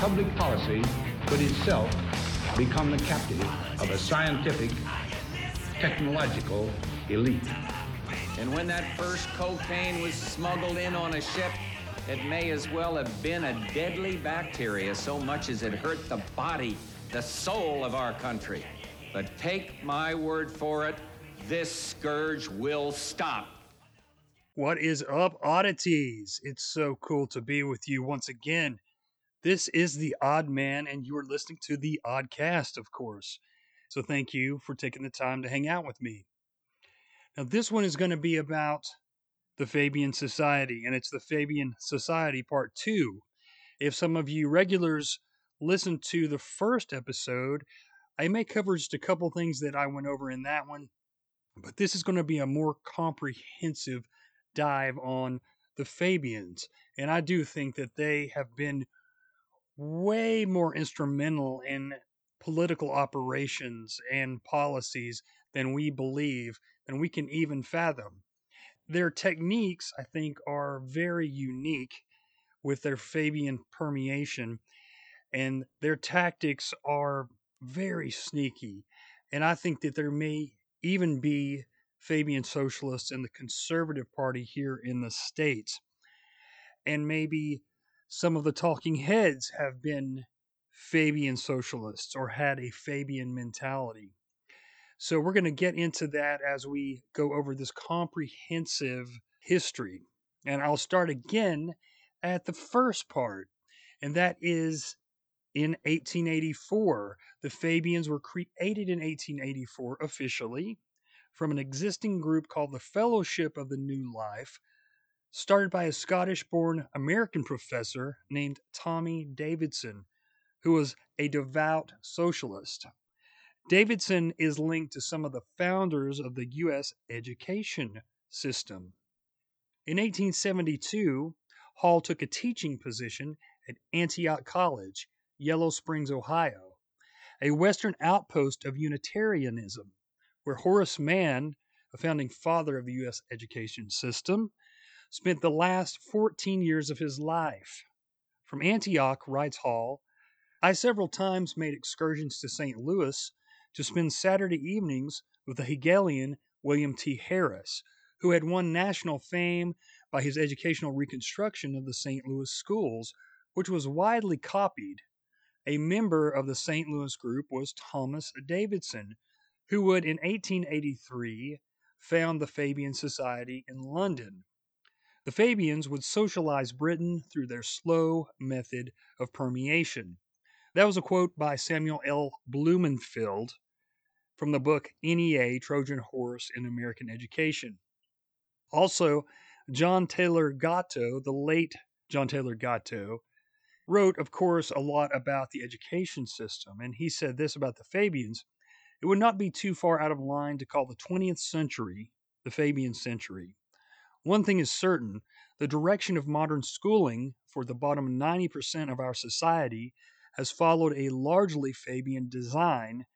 Public policy could itself become the captive of a scientific, technological elite. And when that first cocaine was smuggled in on a ship, it may as well have been a deadly bacteria so much as it hurt the body, the soul of our country. But take my word for it, this scourge will stop. What is up, oddities? It's so cool to be with you once again. This is the Odd Man, and you are listening to the Oddcast, of course. So thank you for taking the time to hang out with me. Now, this one is going to be about the Fabian Society, and it's the Fabian Society Part 2. If some of you regulars listened to the first episode, I may cover just a couple things that I went over in that one, but this is going to be a more comprehensive dive on the Fabians. And I do think that they have been way more instrumental in political operations and policies than we believe, than we can even fathom. Their techniques, I think, are very unique with their Fabian permeation, and their tactics are very sneaky. And I think that there may even be Fabian socialists in the Conservative Party here in the States. And maybe some of the talking heads have been Fabian socialists or had a Fabian mentality. So we're going to get into that as we go over this comprehensive history. And I'll start again at the first part, and that is in 1884. The Fabians were created in 1884 officially from an existing group called the Fellowship of the New Life, started by a Scottish born American professor named Tommy Davidson, who was a devout socialist. Davidson is linked to some of the founders of the U.S. education system. In 1872, Hall took a teaching position at Antioch College, Yellow Springs, Ohio, a western outpost of Unitarianism, where Horace Mann, a founding father of the U.S. education system, spent the last 14 years of his life. From Antioch, writes Hall, I several times made excursions to St. Louis to spend Saturday evenings with the Hegelian William T. Harris, who had won national fame by his educational reconstruction of the St. Louis schools, which was widely copied. A member of the St. Louis group was Thomas Davidson, who would in 1883 found the Fabian Society in London. The Fabians would socialize Britain through their slow method of permeation. That was a quote by Samuel L. Blumenfeld from the book NEA Trojan Horse in American Education. Also, John Taylor Gatto, the late John Taylor Gatto, wrote, of course, a lot about the education system. And he said this about the Fabians it would not be too far out of line to call the 20th century the Fabian century. One thing is certain the direction of modern schooling for the bottom 90% of our society has followed a largely Fabian design,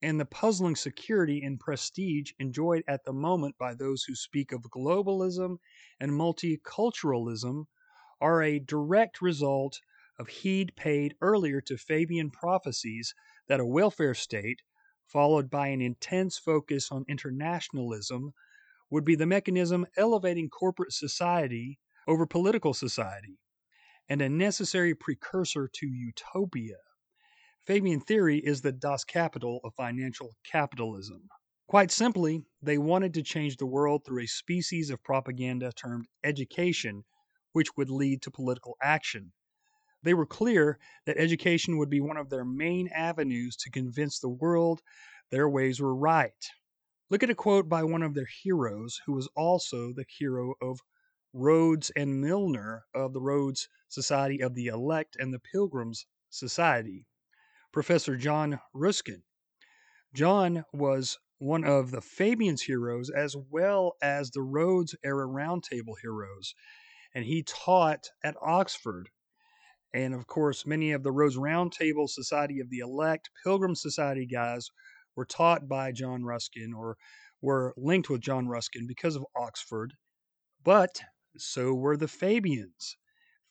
and the puzzling security and prestige enjoyed at the moment by those who speak of globalism and multiculturalism are a direct result of heed paid earlier to Fabian prophecies that a welfare state, followed by an intense focus on internationalism, would be the mechanism elevating corporate society over political society, and a necessary precursor to utopia. Fabian theory is the Das Kapital of financial capitalism. Quite simply, they wanted to change the world through a species of propaganda termed education, which would lead to political action. They were clear that education would be one of their main avenues to convince the world their ways were right. Look at a quote by one of their heroes, who was also the hero of Rhodes and Milner of the Rhodes Society of the Elect and the Pilgrims Society, Professor John Ruskin. John was one of the Fabian's heroes as well as the Rhodes era Roundtable heroes, and he taught at Oxford and of course, many of the Rhodes Roundtable Society of the Elect, Pilgrim Society guys were taught by John Ruskin or were linked with John Ruskin because of Oxford. But so were the Fabians.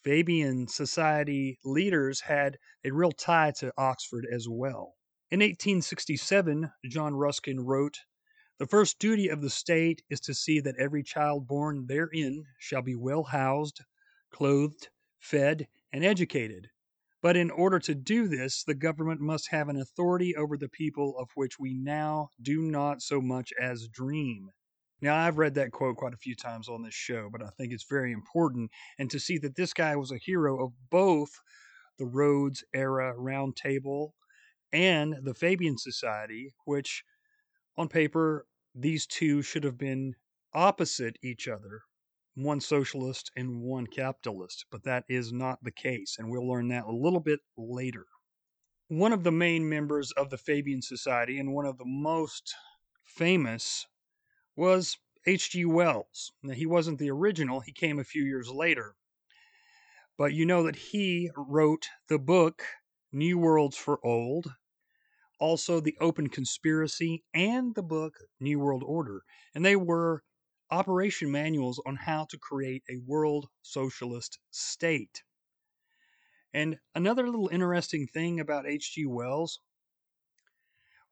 Fabian Society leaders had a real tie to Oxford as well. In 1867, John Ruskin wrote, The first duty of the state is to see that every child born therein shall be well housed, clothed, fed, and educated. But in order to do this, the government must have an authority over the people of which we now do not so much as dream. Now, I've read that quote quite a few times on this show, but I think it's very important. And to see that this guy was a hero of both the Rhodes era roundtable and the Fabian Society, which on paper, these two should have been opposite each other one socialist and one capitalist, but that is not the case, and we'll learn that a little bit later. One of the main members of the Fabian Society and one of the most famous was H.G. Wells. Now, he wasn't the original, he came a few years later. But you know that he wrote the book New Worlds for Old, also The Open Conspiracy, and the book New World Order. And they were operation manuals on how to create a world socialist state. And another little interesting thing about H.G. Wells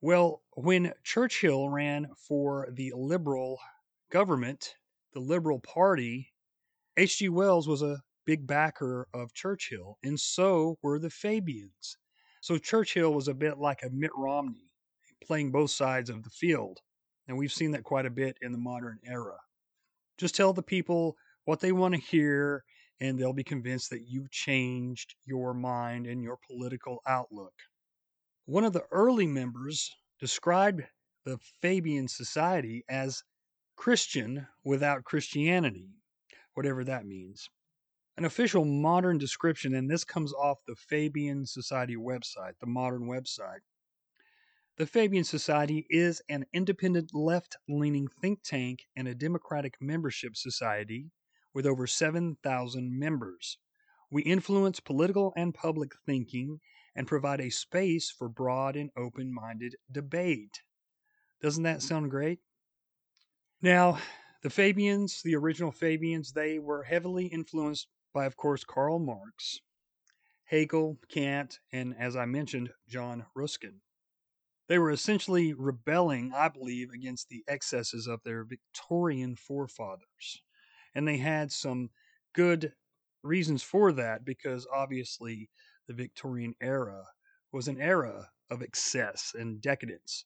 well, when Churchill ran for the Liberal government, the Liberal Party, H.G. Wells was a big backer of Churchill, and so were the Fabians. So Churchill was a bit like a Mitt Romney, playing both sides of the field. And we've seen that quite a bit in the modern era. Just tell the people what they want to hear, and they'll be convinced that you've changed your mind and your political outlook. One of the early members described the Fabian Society as Christian without Christianity, whatever that means. An official modern description, and this comes off the Fabian Society website, the modern website, the Fabian Society is an independent left leaning think tank and a democratic membership society with over 7,000 members. We influence political and public thinking and provide a space for broad and open minded debate. Doesn't that sound great? Now, the Fabians, the original Fabians, they were heavily influenced by, of course, Karl Marx, Hegel, Kant, and as I mentioned, John Ruskin. They were essentially rebelling, I believe, against the excesses of their Victorian forefathers. And they had some good reasons for that because obviously the Victorian era was an era of excess and decadence.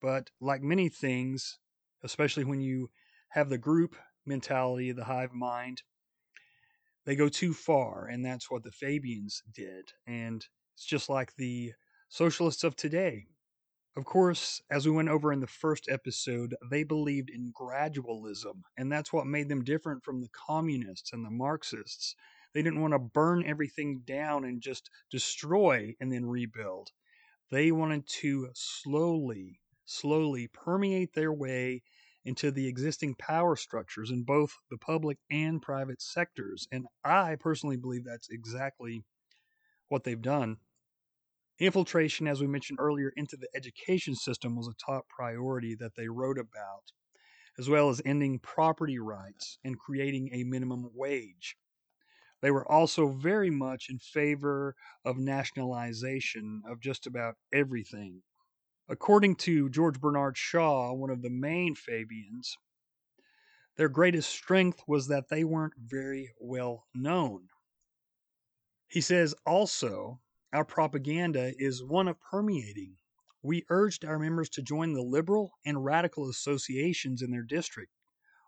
But like many things, especially when you have the group mentality, the hive mind, they go too far. And that's what the Fabians did. And it's just like the socialists of today. Of course, as we went over in the first episode, they believed in gradualism, and that's what made them different from the communists and the Marxists. They didn't want to burn everything down and just destroy and then rebuild. They wanted to slowly, slowly permeate their way into the existing power structures in both the public and private sectors. And I personally believe that's exactly what they've done. Infiltration, as we mentioned earlier, into the education system was a top priority that they wrote about, as well as ending property rights and creating a minimum wage. They were also very much in favor of nationalization of just about everything. According to George Bernard Shaw, one of the main Fabians, their greatest strength was that they weren't very well known. He says also, our propaganda is one of permeating. We urged our members to join the liberal and radical associations in their district,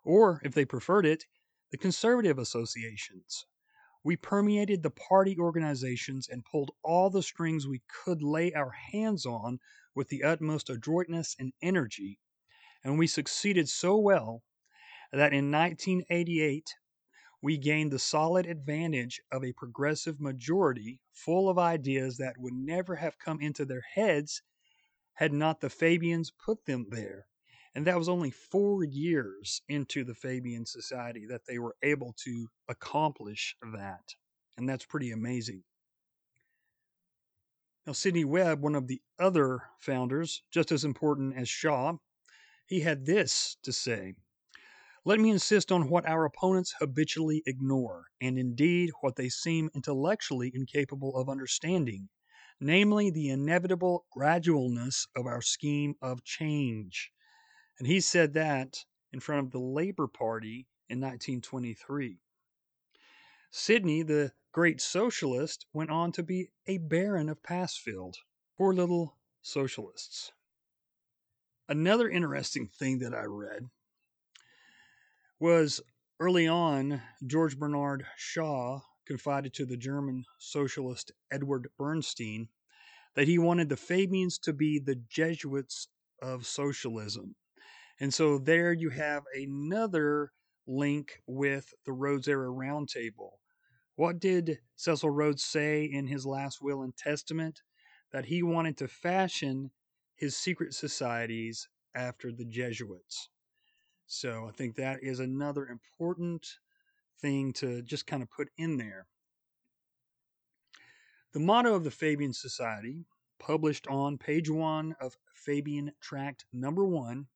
or, if they preferred it, the conservative associations. We permeated the party organizations and pulled all the strings we could lay our hands on with the utmost adroitness and energy, and we succeeded so well that in 1988 we gained the solid advantage of a progressive majority full of ideas that would never have come into their heads had not the Fabians put them there. And that was only four years into the Fabian Society that they were able to accomplish that. And that's pretty amazing. Now, Sidney Webb, one of the other founders, just as important as Shaw, he had this to say Let me insist on what our opponents habitually ignore, and indeed what they seem intellectually incapable of understanding, namely the inevitable gradualness of our scheme of change. And he said that in front of the Labor Party in 1923. Sidney, the great socialist, went on to be a baron of Passfield. Poor little socialists. Another interesting thing that I read was early on, George Bernard Shaw confided to the German socialist Edward Bernstein that he wanted the Fabians to be the Jesuits of socialism. And so there you have another link with the Rhodes Era Roundtable. What did Cecil Rhodes say in his last will and testament? That he wanted to fashion his secret societies after the Jesuits. So I think that is another important thing to just kind of put in there. The motto of the Fabian Society, published on page one of Fabian Tract number one,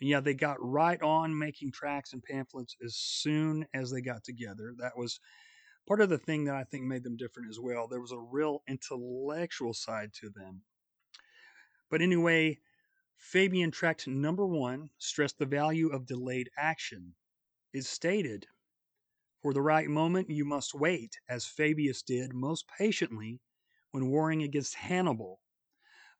and yeah, they got right on making tracts and pamphlets as soon as they got together. That was part of the thing that I think made them different as well. There was a real intellectual side to them. But anyway, Fabian Tract number one stressed the value of delayed action. It stated, For the right moment you must wait, as Fabius did most patiently when warring against Hannibal,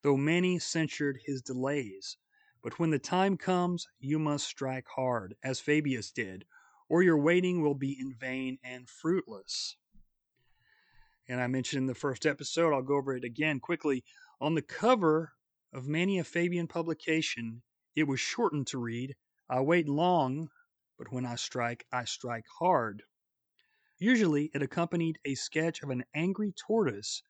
though many censured his delays. But when the time comes, you must strike hard, as Fabius did, or your waiting will be in vain and fruitless. And I mentioned in the first episode, I'll go over it again quickly. On the cover of many a Fabian publication, it was shortened to read, I wait long, but when I strike, I strike hard. Usually, it accompanied a sketch of an angry tortoise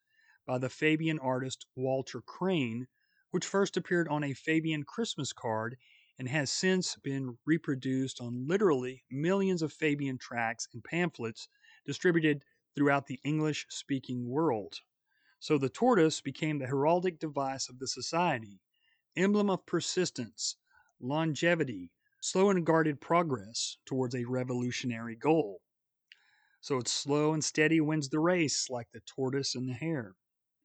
by the Fabian artist Walter Crane, which first appeared on a Fabian Christmas card and has since been reproduced on literally millions of Fabian tracts and pamphlets distributed throughout the English speaking world. So the tortoise became the heraldic device of the society, emblem of persistence, longevity, slow and guarded progress towards a revolutionary goal. So it's slow and steady wins the race, like the tortoise and the hare.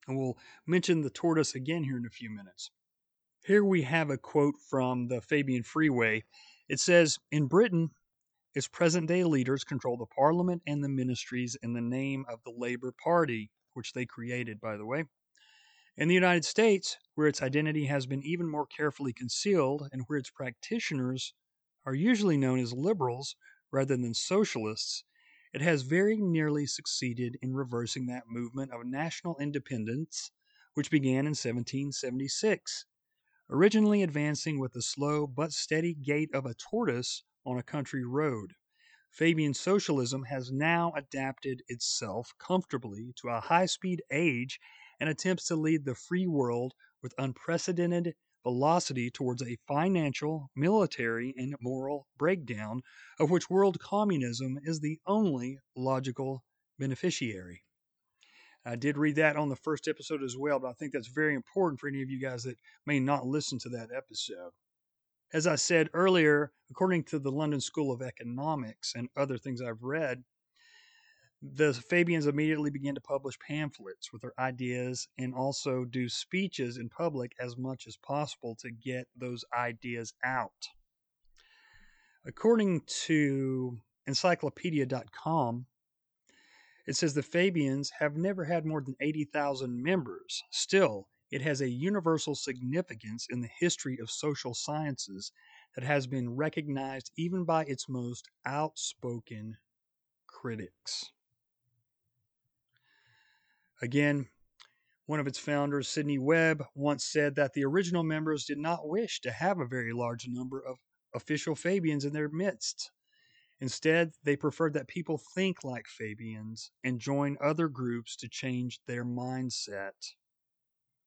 And we'll mention the tortoise again here in a few minutes. Here we have a quote from the Fabian Freeway. It says In Britain, its present day leaders control the parliament and the ministries in the name of the Labor Party, which they created, by the way. In the United States, where its identity has been even more carefully concealed and where its practitioners are usually known as liberals rather than socialists, it has very nearly succeeded in reversing that movement of national independence which began in 1776 originally advancing with the slow but steady gait of a tortoise on a country road. Fabian socialism has now adapted itself comfortably to a high speed age and attempts to lead the free world with unprecedented velocity towards a financial, military, and moral breakdown of which world communism is the only logical beneficiary. I did read that on the first episode as well, but I think that's very important for any of you guys that may not listen to that episode. As I said earlier, according to the London School of Economics and other things I've read, the Fabians immediately began to publish pamphlets with their ideas and also do speeches in public as much as possible to get those ideas out. According to encyclopedia.com, it says the Fabians have never had more than 80,000 members. Still, it has a universal significance in the history of social sciences that has been recognized even by its most outspoken critics. Again, one of its founders, Sidney Webb, once said that the original members did not wish to have a very large number of official Fabians in their midst. Instead, they preferred that people think like Fabians and join other groups to change their mindset.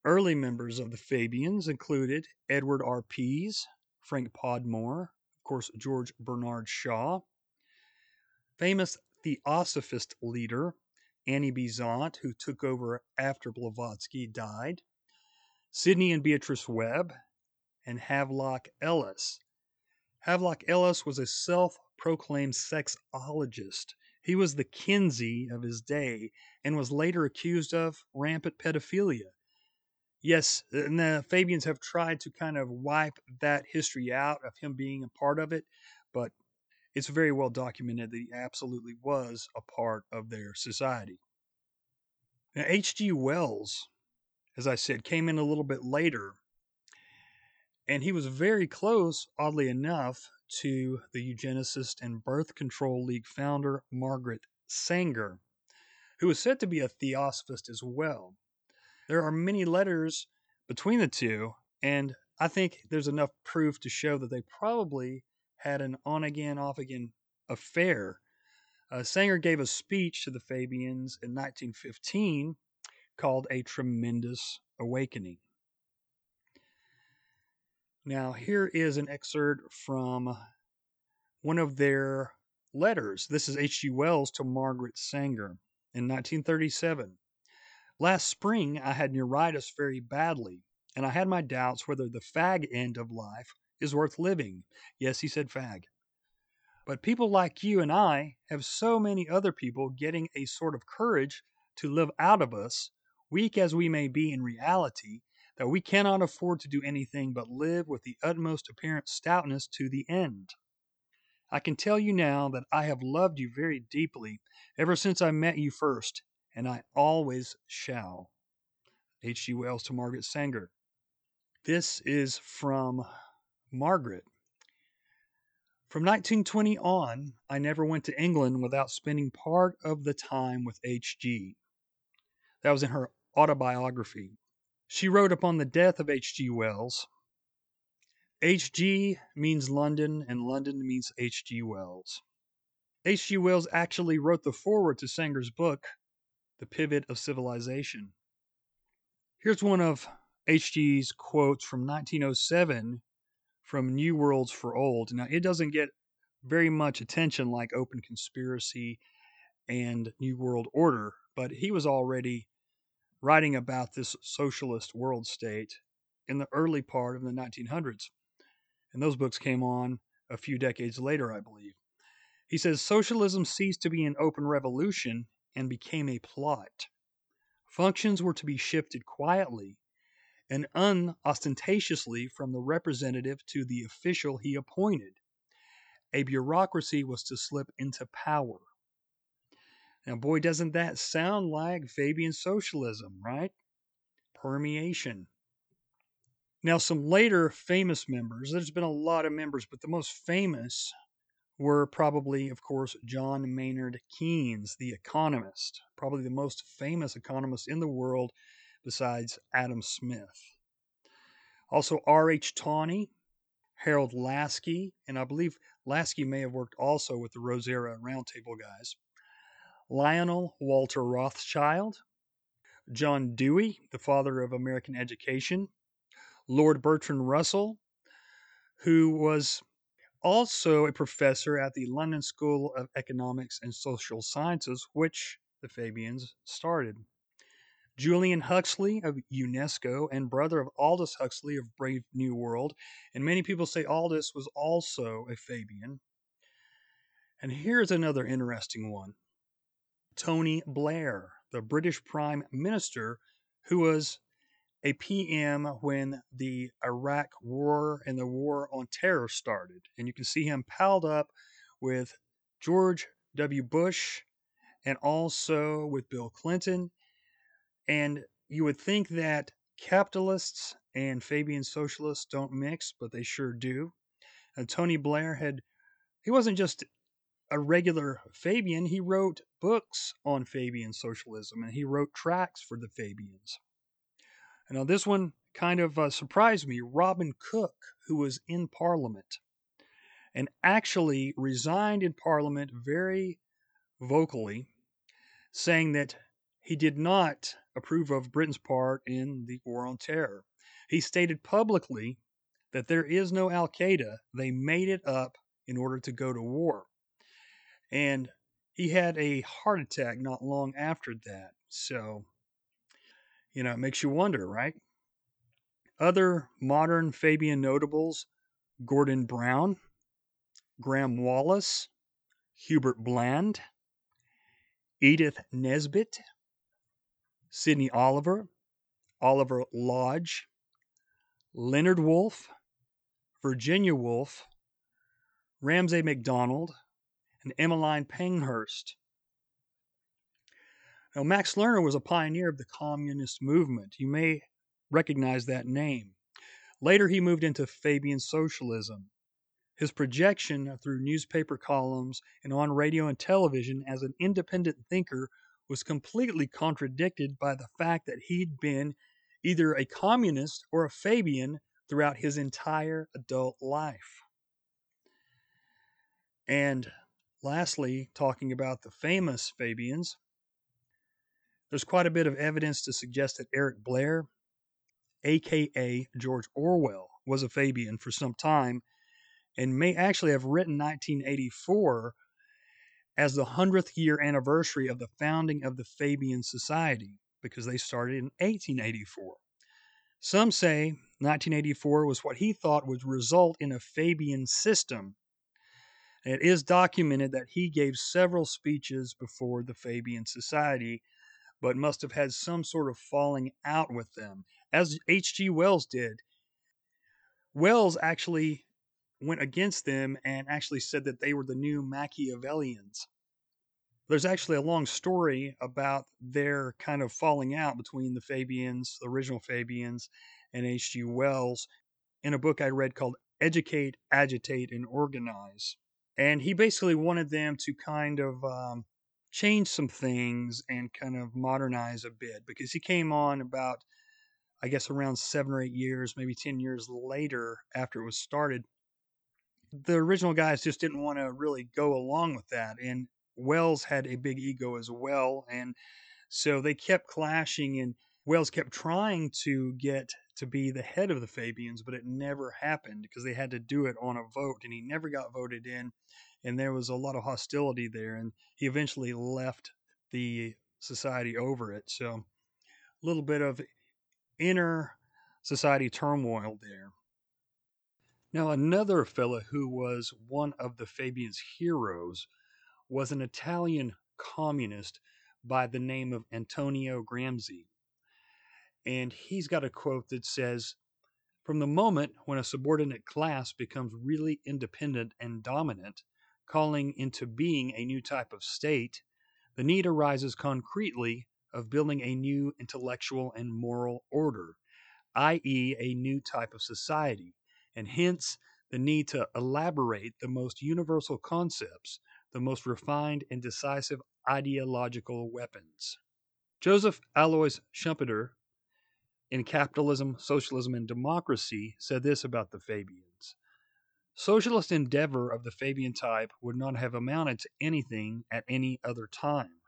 Early members of the Fabians included Edward R. Pease, Frank Podmore, of course, George Bernard Shaw, famous Theosophist leader Annie Besant, who took over after Blavatsky died, Sidney and Beatrice Webb, and Havelock Ellis. Havelock Ellis was a self proclaimed sexologist. He was the Kinsey of his day and was later accused of rampant pedophilia. Yes, and the Fabians have tried to kind of wipe that history out of him being a part of it, but it's very well documented that he absolutely was a part of their society. Now, H.G. Wells, as I said, came in a little bit later, and he was very close, oddly enough, to the eugenicist and birth control league founder Margaret Sanger, who was said to be a theosophist as well. There are many letters between the two, and I think there's enough proof to show that they probably had an on again, off again affair. Uh, Sanger gave a speech to the Fabians in 1915 called A Tremendous Awakening. Now, here is an excerpt from one of their letters. This is H.G. Wells to Margaret Sanger in 1937. Last spring, I had neuritis very badly, and I had my doubts whether the fag end of life is worth living. Yes, he said fag. But people like you and I have so many other people getting a sort of courage to live out of us, weak as we may be in reality, that we cannot afford to do anything but live with the utmost apparent stoutness to the end. I can tell you now that I have loved you very deeply ever since I met you first, and I always shall. H.G. Wells to Margaret Sanger. This is from Margaret. From 1920 on, I never went to England without spending part of the time with H.G. That was in her autobiography. She wrote upon the death of H.G. Wells H.G. means London, and London means H.G. Wells. H.G. Wells actually wrote the foreword to Sanger's book, The Pivot of Civilization. Here's one of H.G.'s quotes from 1907 from New Worlds for Old. Now, it doesn't get very much attention like Open Conspiracy and New World Order, but he was already writing about this socialist world state in the early part of the 1900s. And those books came on a few decades later, I believe. He says socialism ceased to be an open revolution and became a plot. Functions were to be shifted quietly and unostentatiously from the representative to the official he appointed. A bureaucracy was to slip into power. Now, boy, doesn't that sound like Fabian socialism, right? Permeation. Now, some later famous members, there's been a lot of members, but the most famous were probably, of course, John Maynard Keynes, the economist, probably the most famous economist in the world besides Adam Smith. Also, R.H. Tawney, Harold Laski, and I believe Laski may have worked also with the Rhodes era Roundtable guys. Lionel Walter Rothschild, John Dewey, the father of American education, Lord Bertrand Russell, who was also a professor at the London School of Economics and Social Sciences, which the Fabians started. Julian Huxley of UNESCO and brother of Aldous Huxley of Brave New World. And many people say Aldous was also a Fabian. And here's another interesting one Tony Blair, the British Prime Minister, who was a PM when the Iraq War and the War on Terror started. And you can see him piled up with George W. Bush and also with Bill Clinton and you would think that capitalists and Fabian socialists don't mix, but they sure do. And Tony Blair had, he wasn't just a regular Fabian, he wrote books on Fabian socialism and he wrote tracts for the Fabians. Now, this one kind of uh, surprised me. Robin Cook, who was in Parliament and actually resigned in Parliament very vocally, saying that he did not approve of Britain's part in the War on Terror. He stated publicly that there is no Al Qaeda. They made it up in order to go to war. And he had a heart attack not long after that. So, you know, it makes you wonder, right? Other modern Fabian notables Gordon Brown, Graham Wallas, Hubert Bland, Edith Nesbit, Sidney Oliver, Oliver Lodge, Leonard Woolf, Virginia Woolf, Ramsay MacDonald, and Emmeline Pankhurst. Now, Max Lerner was a pioneer of the communist movement. You may recognize that name. Later, he moved into Fabian socialism. His projection through newspaper columns and on radio and television as an independent thinker was completely contradicted by the fact that he'd been either a communist or a Fabian throughout his entire adult life. And lastly, talking about the famous Fabians, there's quite a bit of evidence to suggest that Eric Blair, aka George Orwell, was a Fabian for some time and may actually have written 1984 as the 100th year anniversary of the founding of the Fabian Society because they started in 1884. Some say 1984 was what he thought would result in a Fabian system. It is documented that he gave several speeches before the Fabian Society, but must have had some sort of falling out with them, as H.G. Wells did. Wells actually went against them and actually said that they were the new Machiavellians. There's actually a long story about their kind of falling out between the Fabians, the original Fabians, and H.G. Wells in a book I read called Educate, Agitate, and Organize. And he basically wanted them to kind of um, change some things and kind of modernize a bit because he came on about, I guess, around seven or eight years, maybe 10 years later after it was started the original guys just didn't want to really go along with that. And Wells had a big ego as well. And so they kept clashing, and Wells kept trying to get to be the head of the Fabians, but it never happened because they had to do it on a vote, and he never got voted in. And there was a lot of hostility there, and he eventually left the society over it. So a little bit of inner society turmoil there. Now, another fellow who was one of the Fabians' heroes was an Italian communist by the name of Antonio Gramsci. And he's got a quote that says From the moment when a subordinate class becomes really independent and dominant, calling into being a new type of state, the need arises concretely of building a new intellectual and moral order, i.e., a new type of society and hence the need to elaborate the most universal concepts, the most refined and decisive ideological weapons. Joseph Alois Schumpeter, in Capitalism, Socialism, and Democracy, said this about the Fabians Socialist endeavor of the Fabian type would not have amounted to anything at any other time,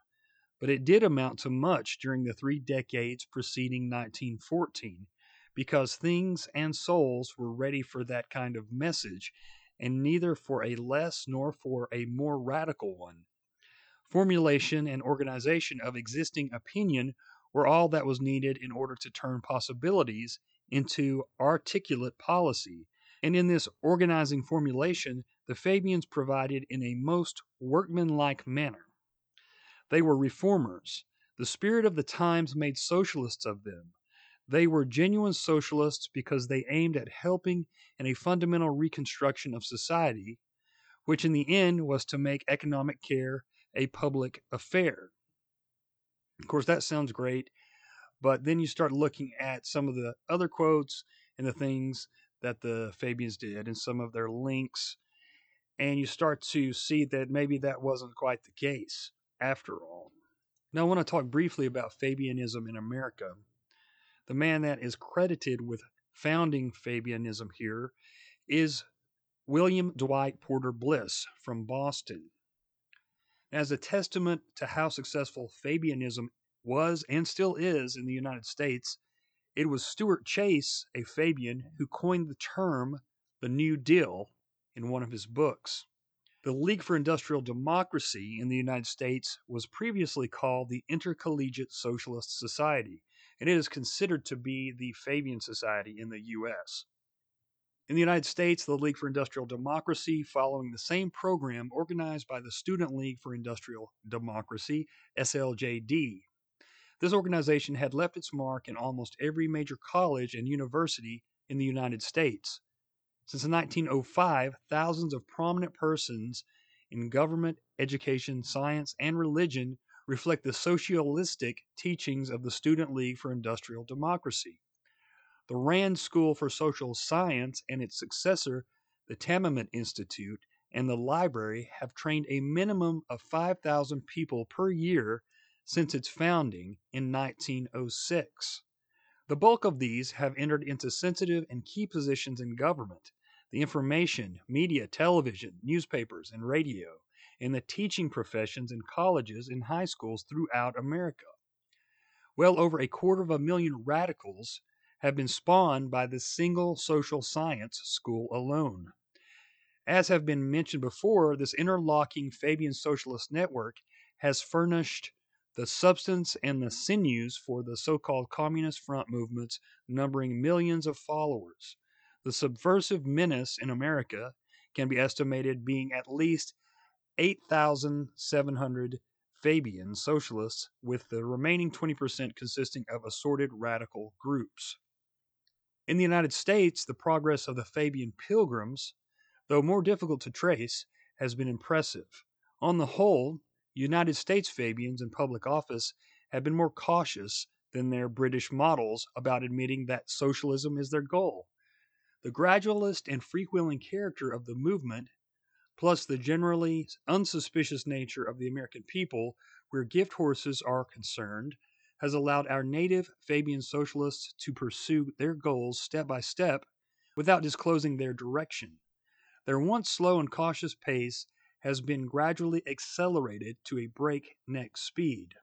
but it did amount to much during the three decades preceding 1914 because things and souls were ready for that kind of message, and neither for a less nor for a more radical one. Formulation and organization of existing opinion were all that was needed in order to turn possibilities into articulate policy. And in this organizing formulation, the Fabians provided in a most workmanlike manner. They were reformers. The spirit of the times made socialists of them. They were genuine socialists because they aimed at helping in a fundamental reconstruction of society, which in the end was to make economic care a public affair. Of course, that sounds great, but then you start looking at some of the other quotes and the things that the Fabians did and some of their links, and you start to see that maybe that wasn't quite the case after all. Now, I want to talk briefly about Fabianism in America. The man that is credited with founding Fabianism here is William Dwight Porter Bliss from Boston. As a testament to how successful Fabianism was and still is in the United States, it was Stuart Chase, a Fabian, who coined the term the New Deal in one of his books. The League for Industrial Democracy in the United States was previously called the Intercollegiate Socialist Society, and it is considered to be the Fabian Society in the U.S. In the United States, the League for Industrial Democracy, following the same program organized by the Student League for Industrial Democracy, SLJD. This organization had left its mark in almost every major college and university in the United States. Since 1905, thousands of prominent persons in government, education, science, and religion reflect the socialistic teachings of the Student League for Industrial Democracy. The Rand School for Social Science and its successor, the Tamiment Institute, and the library have trained a minimum of 5,000 people per year since its founding in 1906. The bulk of these have entered into sensitive and key positions in government, the information, media, television, newspapers, and radio, and the teaching professions in colleges and high schools throughout America. Well over a quarter of a million radicals have been spawned by this single social science school alone. As have been mentioned before, this interlocking Fabian socialist network has furnished the substance and the sinews for the so called Communist Front movements numbering millions of followers. The subversive menace in America can be estimated being at least 8,700 Fabian socialists, with the remaining 20% consisting of assorted radical groups. In the United States, the progress of the Fabian pilgrims, though more difficult to trace, has been impressive. On the whole, United States Fabians in public office have been more cautious than their British models about admitting that socialism is their goal. The gradualist and freewheeling character of the movement, plus the generally unsuspicious nature of the American people where gift horses are concerned, has allowed our native Fabian socialists to pursue their goals step by step without disclosing their direction. Their once slow and cautious pace has been gradually accelerated to a breakneck speed.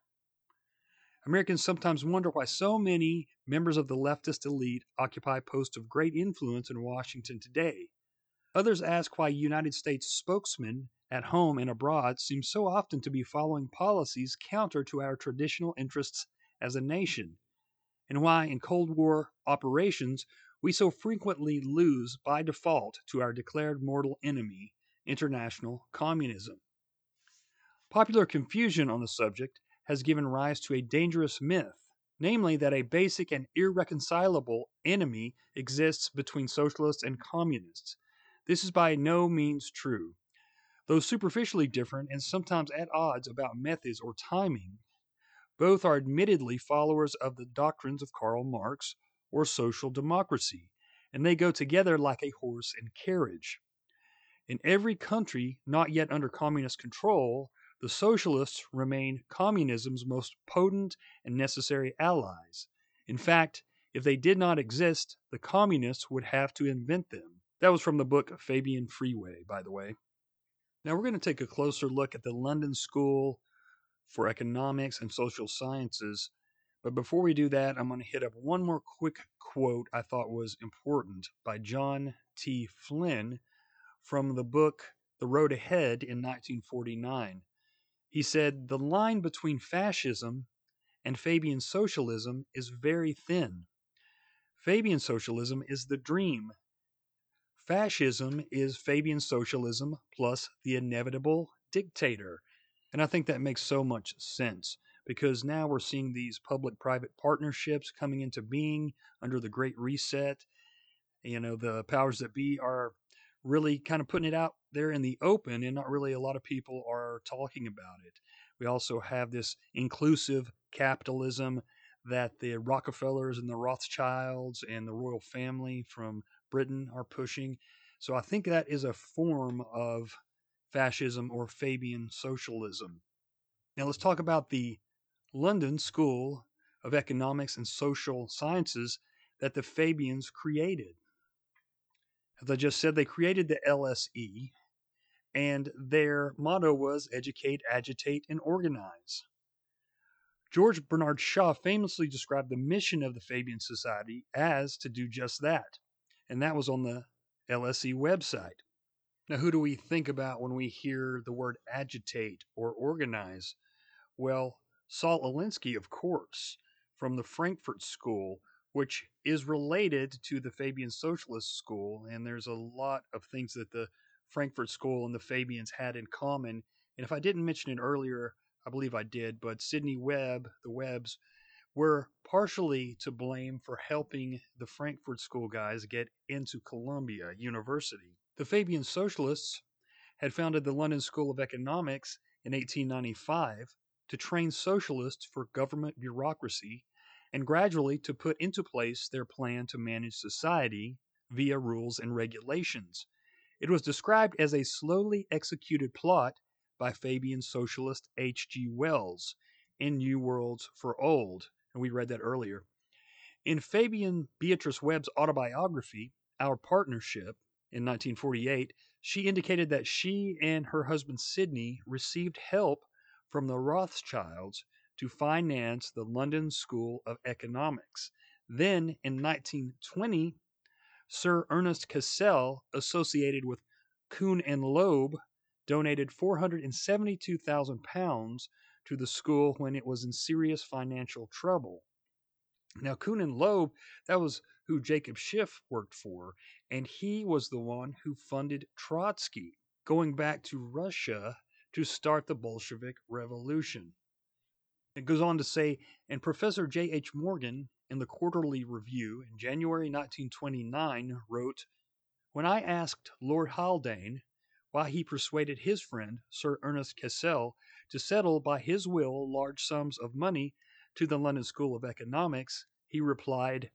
Americans sometimes wonder why so many members of the leftist elite occupy posts of great influence in Washington today. Others ask why United States spokesmen at home and abroad seem so often to be following policies counter to our traditional interests as a nation, and why in Cold War operations we so frequently lose by default to our declared mortal enemy, international communism. Popular confusion on the subject has given rise to a dangerous myth, namely that a basic and irreconcilable enemy exists between socialists and communists. This is by no means true. Though superficially different and sometimes at odds about methods or timing, both are admittedly followers of the doctrines of Karl Marx or social democracy, and they go together like a horse and carriage. In every country not yet under communist control, the socialists remain communism's most potent and necessary allies. In fact, if they did not exist, the communists would have to invent them. That was from the book Fabian Freeway, by the way. Now we're going to take a closer look at the London School for Economics and Social Sciences. But before we do that, I'm going to hit up one more quick quote I thought was important by John T. Flynn from the book The Road Ahead in 1949. He said, The line between fascism and Fabian socialism is very thin. Fabian socialism is the dream. Fascism is Fabian socialism plus the inevitable dictator. And I think that makes so much sense because now we're seeing these public private partnerships coming into being under the Great Reset. You know, the powers that be are really kind of putting it out there in the open, and not really a lot of people are talking about it. We also have this inclusive capitalism that the Rockefellers and the Rothschilds and the royal family from Britain are pushing. So I think that is a form of fascism or Fabian socialism. Now let's talk about the London School of Economics and Social Sciences that the Fabians created. As I just said, they created the LSE, and their motto was educate, agitate, and organize. George Bernard Shaw famously described the mission of the Fabian Society as to do just that, and that was on the LSE website. Now, who do we think about when we hear the word agitate or organize? Well, Saul Alinsky, of course, from the Frankfurt School, which is related to the Fabian Socialist School. And there's a lot of things that the Frankfurt School and the Fabians had in common. And if I didn't mention it earlier, I believe I did, but Sidney Webb, the Webbs, were partially to blame for helping the Frankfurt School guys get into Columbia University. The Fabian Socialists had founded the London School of Economics in 1895 to train socialists for government bureaucracy and gradually to put into place their plan to manage society via rules and regulations. It was described as a slowly executed plot by Fabian socialist H.G. Wells in New Worlds for Old, and we read that earlier. In Fabian Beatrice Webb's autobiography, Our Partnership, in 1948, she indicated that she and her husband Sidney received help from the Rothschilds to finance the London School of Economics. Then in 1920, Sir Ernest Cassel, associated with Kuhn and Loeb, donated 472,000 pounds to the school when it was in serious financial trouble. Now, Kuhn and Loeb, that was who Jacob Schiff worked for, and he was the one who funded Trotsky, going back to Russia to start the Bolshevik Revolution. It goes on to say, and Professor J.H. Morgan in the Quarterly Review in January 1929 wrote, When I asked Lord Haldane why he persuaded his friend, Sir Ernest Cassel, to settle by his will large sums of money to the London School of Economics, he replied,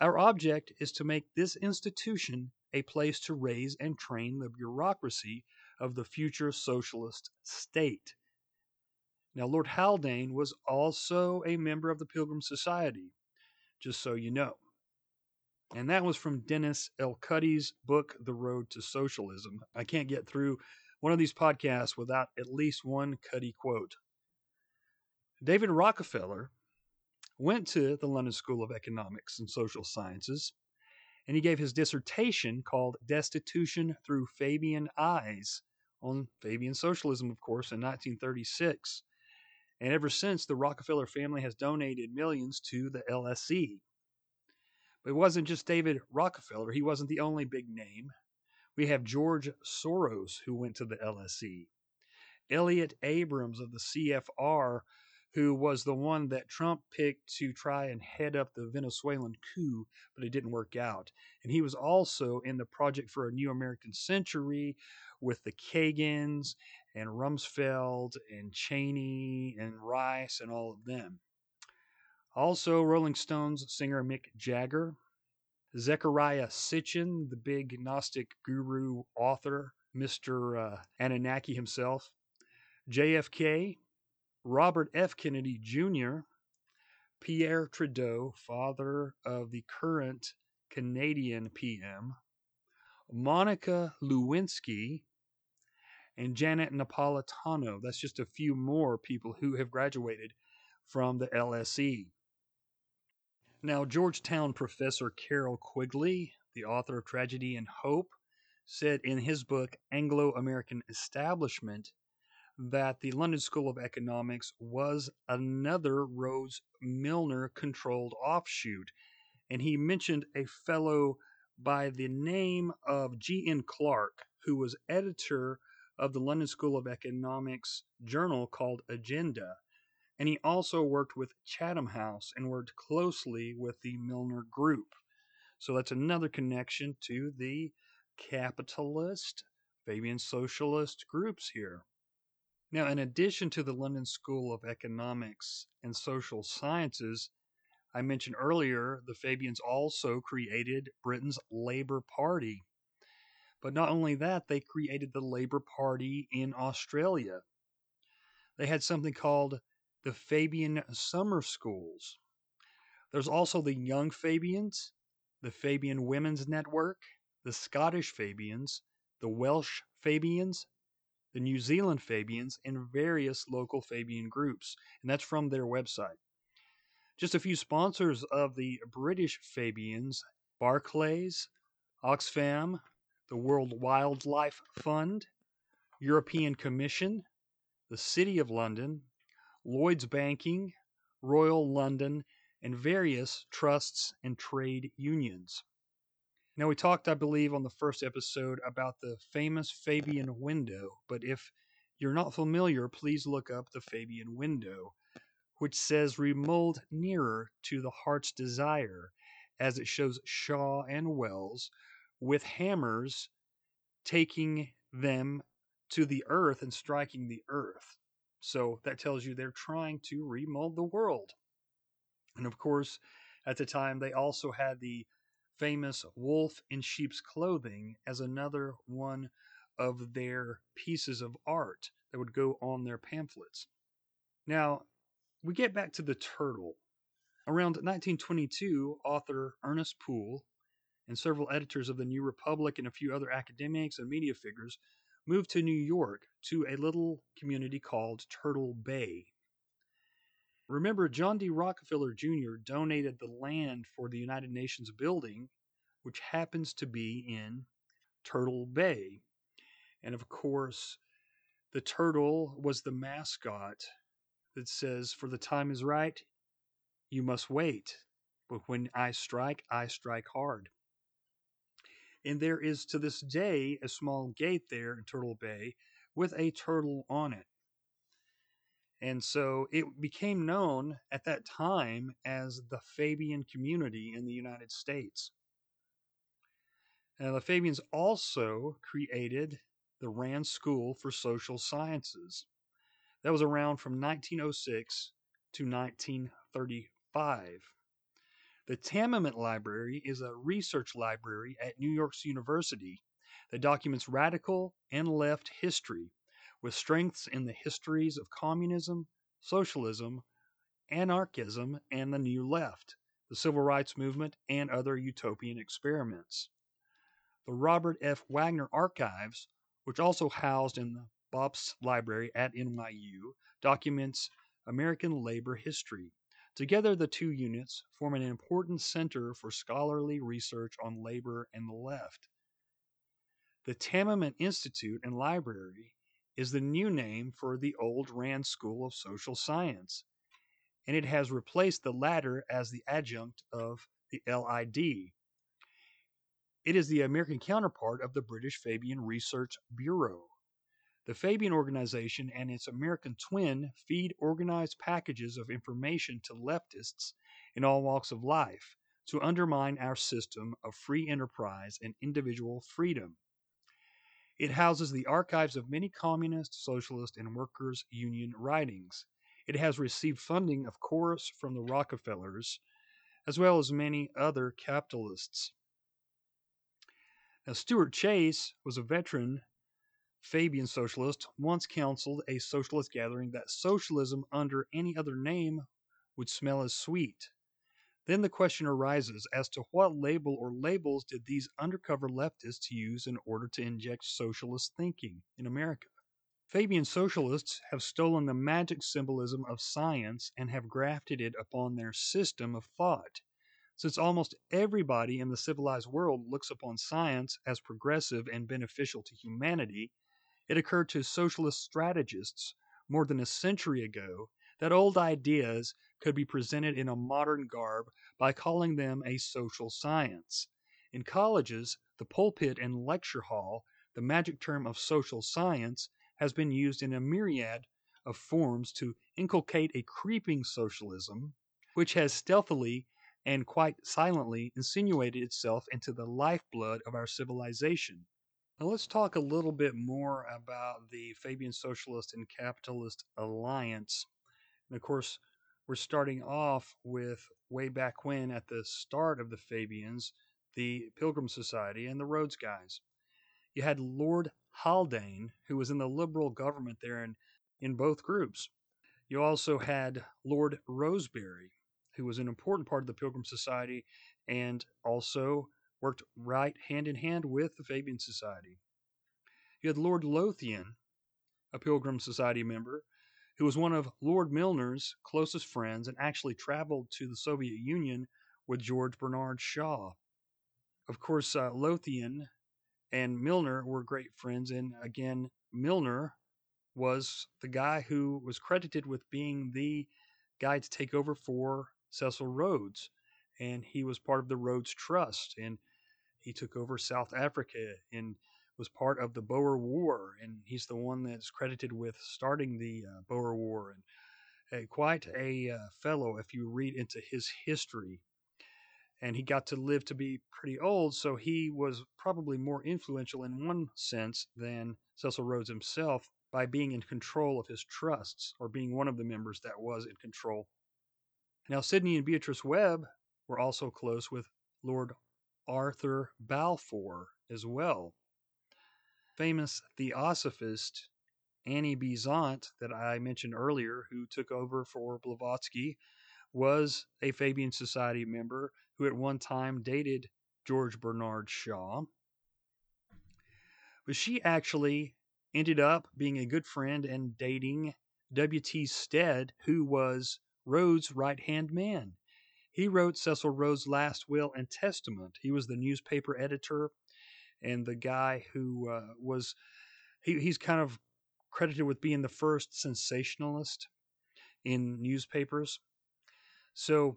Our object is to make this institution a place to raise and train the bureaucracy of the future socialist state. Now, Lord Haldane was also a member of the Pilgrim Society, just so you know. And that was from Dennis L. Cuddy's book, The Road to Socialism. I can't get through one of these podcasts without at least one Cuddy quote. David Rockefeller went to the London School of Economics and Social Sciences, and he gave his dissertation called Destitution Through Fabian Eyes on Fabian Socialism, of course, in 1936. And ever since, the Rockefeller family has donated millions to the LSE. But it wasn't just David Rockefeller, he wasn't the only big name. We have George Soros, who went to the LSE, Elliott Abrams of the CFR, who was the one that Trump picked to try and head up the Venezuelan coup, but it didn't work out. And he was also in the Project for a New American Century with the Kagans and Rumsfeld and Cheney and Rice and all of them. Also, Rolling Stones singer Mick Jagger, Zechariah Sitchin, the big Gnostic guru author, Mr. Uh, Anunnaki himself, JFK, Robert F. Kennedy Jr., Pierre Trudeau, father of the current Canadian PM, Monica Lewinsky, and Janet Napolitano. That's just a few more people who have graduated from the LSE. Now, Georgetown professor Carroll Quigley, the author of Tragedy and Hope, said in his book Anglo American Establishment that the London School of Economics was another Rhodes Milner controlled offshoot. And he mentioned a fellow by the name of G.N. Clark, who was editor of the London School of Economics journal called Agenda. And he also worked with Chatham House and worked closely with the Milner Group. So that's another connection to the capitalist, Fabian socialist groups here. Now, in addition to the London School of Economics and Social Sciences, I mentioned earlier the Fabians also created Britain's Labour Party. But not only that, they created the Labour Party in Australia. They had something called the Fabian Summer Schools. There's also the Young Fabians, the Fabian Women's Network, the Scottish Fabians, the Welsh Fabians, the New Zealand Fabians, and various local Fabian groups. And that's from their website. Just a few sponsors of the British Fabians Barclays, Oxfam, the World Wildlife Fund, European Commission, the City of London, Lloyd's Banking, Royal London, and various trusts and trade unions. Now, we talked, I believe, on the first episode about the famous Fabian window, but if you're not familiar, please look up the Fabian window which says remold nearer to the heart's desire, as it shows Shaw and Wells with hammers taking them to the earth and striking the earth. So that tells you they're trying to remold the world. And of course, at the time, they also had the famous wolf in sheep's clothing as another one of their pieces of art that would go on their pamphlets. Now, we get back to the turtle. Around 1922, author Ernest Poole and several editors of the New Republic and a few other academics and media figures moved to New York to a little community called Turtle Bay. Remember, John D. Rockefeller Jr. donated the land for the United Nations building, which happens to be in Turtle Bay. And of course, the turtle was the mascot that says, For the time is right, you must wait. But when I strike, I strike hard. And there is to this day a small gate there in Turtle Bay with a turtle on it. And so it became known at that time as the Fabian community in the United States. Now, the Fabians also created the Rand School for Social Sciences that was around from 1906 to 1935. The Tamiment Library is a research library at New York's University that documents radical and left history with strengths in the histories of communism, socialism, anarchism, and the New Left, the Civil Rights Movement, and other utopian experiments. The Robert F. Wagner Archives, which also housed in the Bobst Library at NYU documents American labor history. Together, the two units form an important center for scholarly research on labor and the left. The Tamiment Institute and Library is the new name for the old Rand School of Social Science, and it has replaced the latter as the adjunct of the LID. It is the American counterpart of the British Fabian Research Bureau. The Fabian organization and its American twin feed organized packages of information to leftists in all walks of life to undermine our system of free enterprise and individual freedom. It houses the archives of many communist, socialist, and workers' union writings. It has received funding, of course, from the Rockefellers, as well as many other capitalists. Now, Stuart Chase was a veteran Fabian socialist once counseled a socialist gathering that socialism under any other name would smell as sweet. Then the question arises as to what label or labels did these undercover leftists use in order to inject socialist thinking in America? Fabian socialists have stolen the magic symbolism of science and have grafted it upon their system of thought. Since almost everybody in the civilized world looks upon science as progressive and beneficial to humanity, It occurred to socialist strategists more than a century ago that old ideas could be presented in a modern garb by calling them a social science. In colleges, the pulpit and lecture hall, the magic term of social science has been used in a myriad of forms to inculcate a creeping socialism, which has stealthily and quite silently insinuated itself into the lifeblood of our civilization. Now, let's talk a little bit more about the Fabian Socialist and Capitalist Alliance. And of course, we're starting off with way back when, at the start of the Fabians, the Pilgrim Society and the Rhodes guys. You had Lord Haldane, who was in the liberal government there in, in both groups. You also had Lord Rosebery, who was an important part of the Pilgrim Society and also worked right hand in hand with the Fabian Society. You had Lord Lothian, a Pilgrim Society member, who was one of Lord Milner's closest friends and actually traveled to the Soviet Union with George Bernard Shaw. Of course, uh, Lothian and Milner were great friends, and again, Milner was the guy who was credited with being the guy to take over for Cecil Rhodes, and he was part of the Rhodes Trust, and he took over South Africa and was part of the Boer War, and he's the one that's credited with starting the uh, Boer War, and uh, quite a uh, fellow if you read into his history. And he got to live to be pretty old, so he was probably more influential in one sense than Cecil Rhodes himself by being in control of his trusts or being one of the members that was in control. Now, Sidney and Beatrice Webb were also close with Lord Arthur Balfour as well. Famous theosophist Annie Besant, that I mentioned earlier, who took over for Blavatsky, was a Fabian Society member who at one time dated George Bernard Shaw. But she actually ended up being a good friend and dating W.T. Stead, who was Rhodes' right hand man. He wrote Cecil Rhodes' last will and testament. He was the newspaper editor and the guy who uh, was, he, he's kind of credited with being the first sensationalist in newspapers. So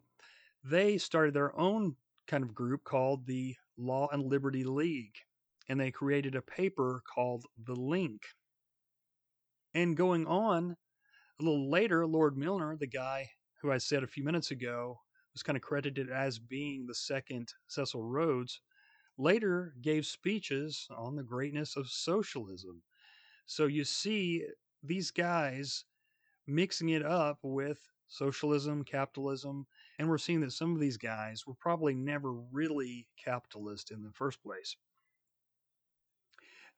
they started their own kind of group called the Law and Liberty League, and they created a paper called The Link. And going on, a little later, Lord Milner, the guy who I said a few minutes ago was kind of credited as being the second Cecil Rhodes, later gave speeches on the greatness of socialism. So you see these guys mixing it up with socialism, capitalism, and we're seeing that some of these guys were probably never really capitalist in the first place.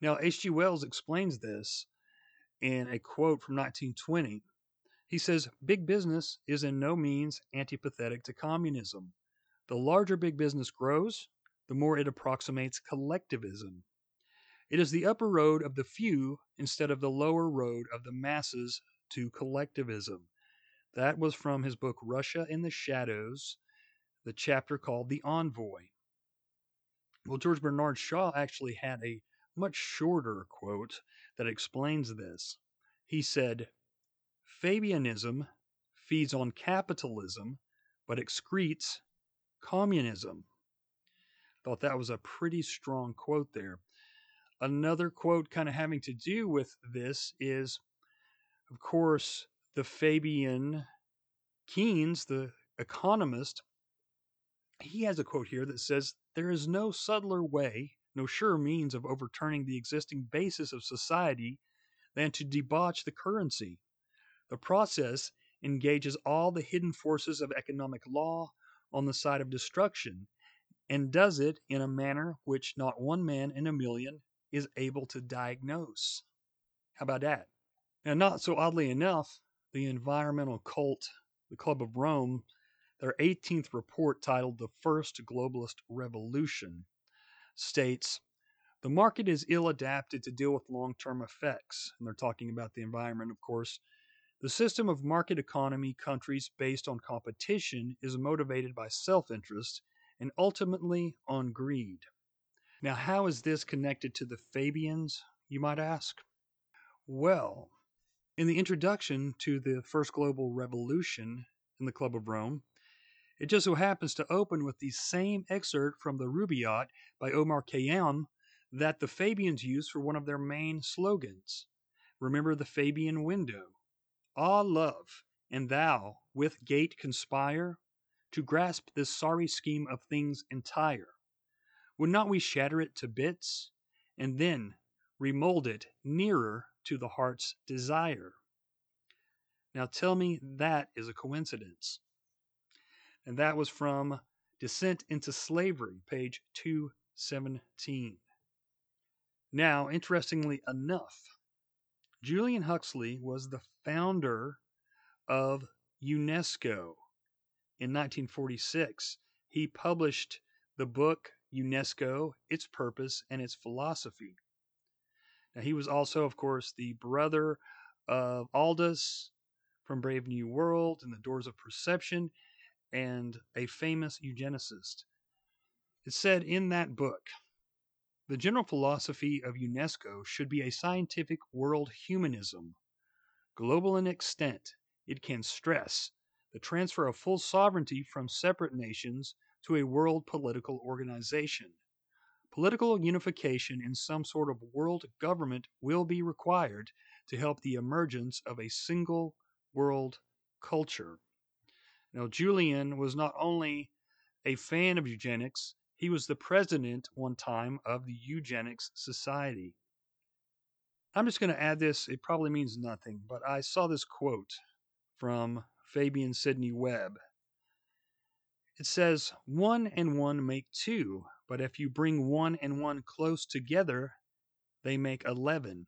Now, H.G. Wells explains this in a quote from 1920 he says big business is in no means antipathetic to communism. The larger big business grows, the more it approximates collectivism. It is the upper road of the few instead of the lower road of the masses to collectivism. That was from his book Russia in the Shadows, the chapter called The Envoy. Well, George Bernard Shaw actually had a much shorter quote that explains this. He said, Fabianism feeds on capitalism but excretes communism. Thought that was a pretty strong quote there. Another quote kind of having to do with this is, of course, the Fabian Keynes, the economist. He has a quote here that says, There is no subtler way, no surer means of overturning the existing basis of society than to debauch the currency. The process engages all the hidden forces of economic law on the side of destruction and does it in a manner which not one man in a million is able to diagnose. How about that? And not so oddly enough, the environmental cult, the Club of Rome, their 18th report titled The First Globalist Revolution states the market is ill adapted to deal with long term effects. And they're talking about the environment, of course. The system of market economy countries based on competition is motivated by self interest and ultimately on greed. Now, how is this connected to the Fabians, you might ask? Well, in the introduction to the First Global Revolution in the Club of Rome, it just so happens to open with the same excerpt from the Rubaiyat by Omar Khayyam that the Fabians used for one of their main slogans. Remember the Fabian window. Ah, love, and thou with gate conspire to grasp this sorry scheme of things entire. Would not we shatter it to bits, and then remold it nearer to the heart's desire? Now tell me that is a coincidence. And that was from Descent into Slavery, page 217. Now, interestingly enough, Julian Huxley was the founder of UNESCO in 1946. He published the book UNESCO, Its Purpose, and Its Philosophy. Now, he was also, of course, the brother of Aldous from Brave New World and the Doors of Perception, and a famous eugenicist. It said in that book the general philosophy of UNESCO should be a scientific world humanism. Global in extent, it can stress the transfer of full sovereignty from separate nations to a world political organization. Political unification in some sort of world government will be required to help the emergence of a single world culture. Now, Julian was not only a fan of eugenics, he was the president one time of the Eugenics Society. I'm just going to add this, it probably means nothing, but I saw this quote from Fabian Sidney Webb. It says, One and one make two, but if you bring one and one close together, they make 11.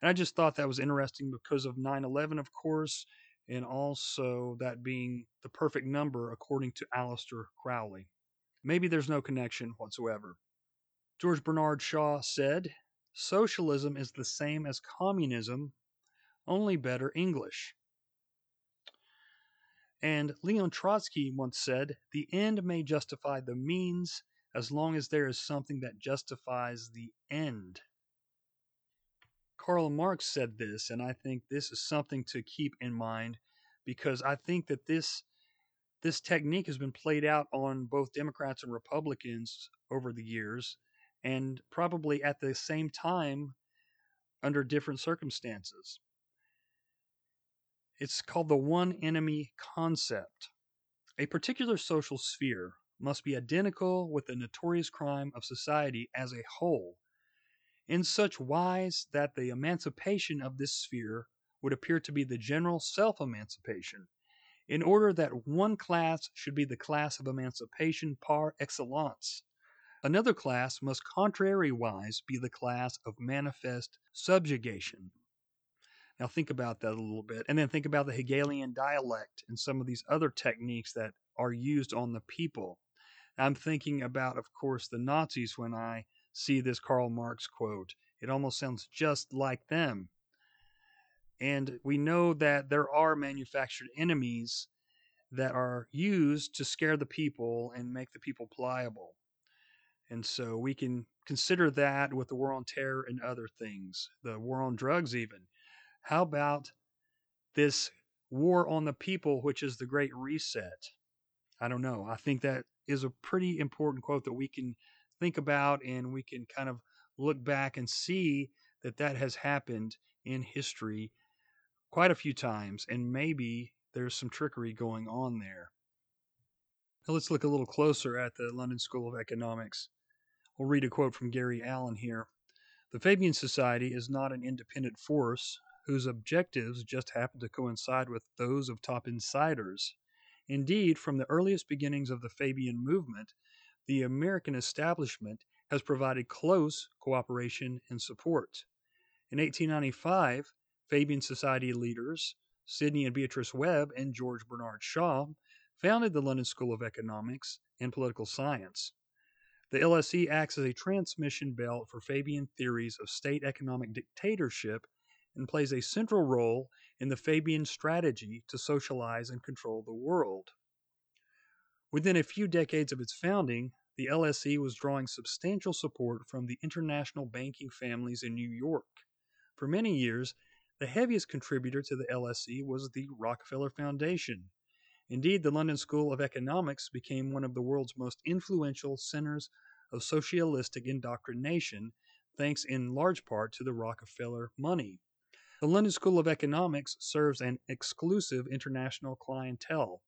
And I just thought that was interesting because of 9 11, of course, and also that being the perfect number according to Aleister Crowley. Maybe there's no connection whatsoever. George Bernard Shaw said, Socialism is the same as communism, only better English. And Leon Trotsky once said, The end may justify the means as long as there is something that justifies the end. Karl Marx said this, and I think this is something to keep in mind because I think that this this technique has been played out on both Democrats and Republicans over the years, and probably at the same time under different circumstances. It's called the one enemy concept. A particular social sphere must be identical with the notorious crime of society as a whole, in such wise that the emancipation of this sphere would appear to be the general self emancipation, in order that one class should be the class of emancipation par excellence. Another class must contrariwise be the class of manifest subjugation. Now, think about that a little bit. And then think about the Hegelian dialect and some of these other techniques that are used on the people. I'm thinking about, of course, the Nazis when I see this Karl Marx quote. It almost sounds just like them. And we know that there are manufactured enemies that are used to scare the people and make the people pliable. And so we can consider that with the war on terror and other things, the war on drugs, even. How about this war on the people, which is the Great Reset? I don't know. I think that is a pretty important quote that we can think about and we can kind of look back and see that that has happened in history quite a few times, and maybe there's some trickery going on there. Now let's look a little closer at the London School of Economics. We'll read a quote from Gary Allen here. The Fabian Society is not an independent force, whose objectives just happen to coincide with those of top insiders. Indeed, from the earliest beginnings of the Fabian movement, the American establishment has provided close cooperation and support. In 1895, Fabian Society leaders, Sidney and Beatrice Webb and George Bernard Shaw, founded the London School of Economics and Political Science. The LSE acts as a transmission belt for Fabian theories of state economic dictatorship and plays a central role in the Fabian strategy to socialize and control the world. Within a few decades of its founding, the LSE was drawing substantial support from the international banking families in New York, For many years, the heaviest contributor to the LSE was the Rockefeller Foundation. Indeed, the London School of Economics became one of the world's most influential centers of socialistic indoctrination, thanks in large part to the Rockefeller money. The London School of Economics serves an exclusive international clientele.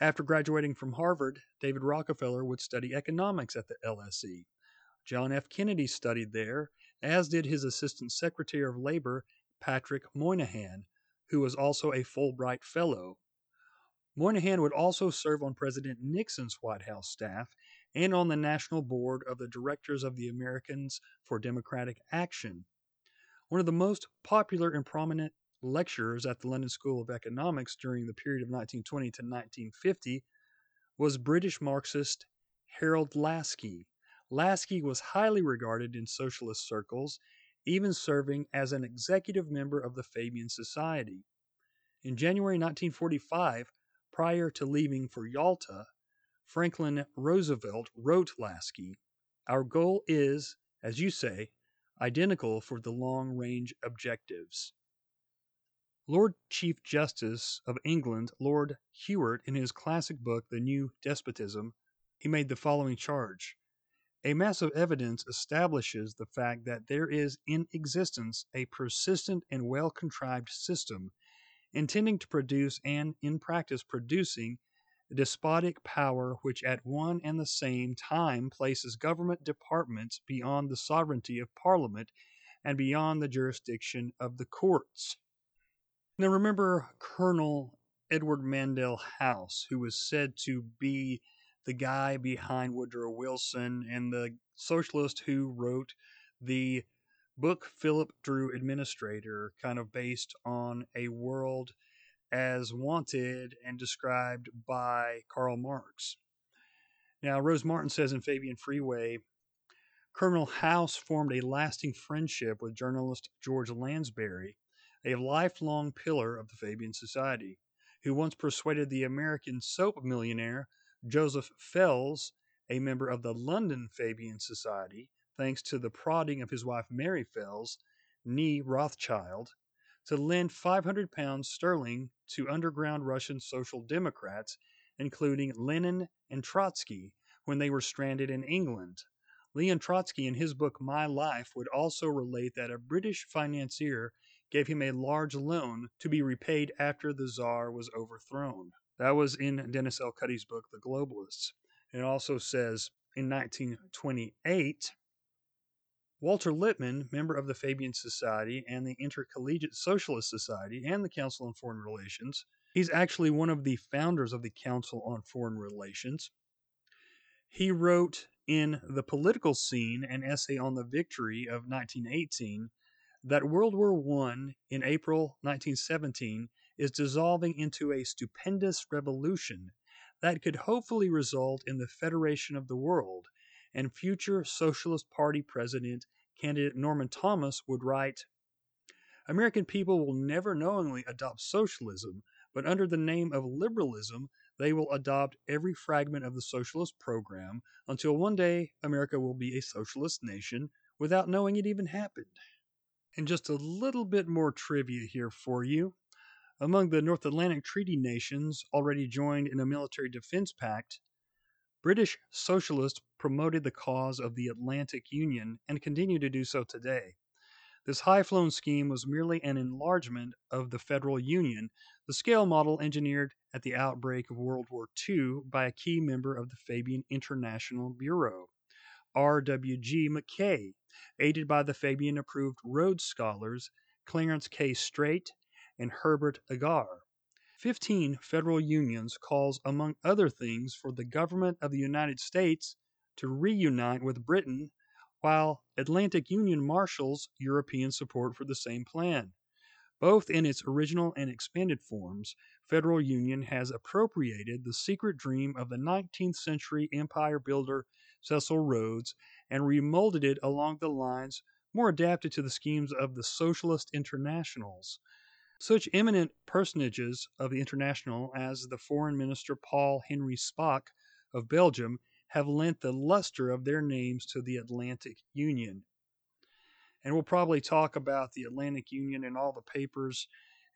After graduating from Harvard, David Rockefeller would study economics at the LSE. John F. Kennedy studied there, as did his Assistant Secretary of Labor, Patrick Moynihan, who was also a Fulbright Fellow. Moynihan would also serve on President Nixon's White House staff and on the National Board of the Directors of the Americans for Democratic Action. One of the most popular and prominent lecturers at the London School of Economics during the period of 1920 to 1950 was British Marxist Harold Laski. Laski was highly regarded in socialist circles, even serving as an executive member of the Fabian Society. In January 1945, prior to leaving for Yalta, Franklin Roosevelt wrote Laski, Our goal is, as you say, identical for the long range objectives. Lord Chief Justice of England, Lord Hewart, in his classic book, The New Despotism, he made the following charge. A mass of evidence establishes the fact that there is in existence a persistent and well contrived system intending to produce and in practice producing a despotic power which at one and the same time places government departments beyond the sovereignty of Parliament and beyond the jurisdiction of the courts. Now, remember Colonel Edward Mandell House, who was said to be the guy behind Woodrow Wilson and the socialist who wrote the book Philip Dru Administrator, kind of based on a world as wanted and described by Karl Marx. Now, Rose Martin says in Fabian Freeway, Colonel House formed a lasting friendship with journalist George Lansbury, a lifelong pillar of the Fabian Society, who once persuaded the American soap millionaire Joseph Fels, a member of the London Fabian Society, thanks to the prodding of his wife Mary Fels, nee Rothschild, to lend 500 pounds sterling to underground Russian social democrats, including Lenin and Trotsky, when they were stranded in England. Leon Trotsky, in his book My Life, would also relate that a British financier gave him a large loan to be repaid after the Tsar was overthrown. That was in Dennis L. Cuddy's book, The Globalists. It also says in 1928, Walter Lippmann, member of the Fabian Society and the Intercollegiate Socialist Society and the Council on Foreign Relations, he's actually one of the founders of the Council on Foreign Relations. He wrote in The Political Scene an essay on the victory of 1918 that World War I in April 1917 is dissolving into a stupendous revolution that could hopefully result in the federation of the world and future Socialist Party President candidate Norman Thomas would write American people will never knowingly adopt socialism, but under the name of liberalism, they will adopt every fragment of the socialist program until one day America will be a socialist nation without knowing it even happened. And just a little bit more trivia here for you. Among the North Atlantic Treaty nations already joined in a military defense pact, British socialists promoted the cause of the Atlantic Union and continue to do so today. This high flown scheme was merely an enlargement of the Federal Union, the scale model engineered at the outbreak of World War II by a key member of the Fabian International Bureau, R.W.G. Mackay, aided by the Fabian approved Rhodes Scholars Clarence K. Streit and Herbert Agar. 15 federal unions calls, among other things, for the government of the United States to reunite with Britain, while Atlantic Union marshals European support for the same plan. Both in its original and expanded forms, Federal Union has appropriated the secret dream of the 19th century empire builder Cecil Rhodes and remolded it along the lines more adapted to the schemes of the Socialist Internationals. Such eminent personages of the International as the Foreign Minister Paul-Henri Spaak of Belgium have lent the luster of their names to the Atlantic Union. And we'll probably talk about the Atlantic Union and all the papers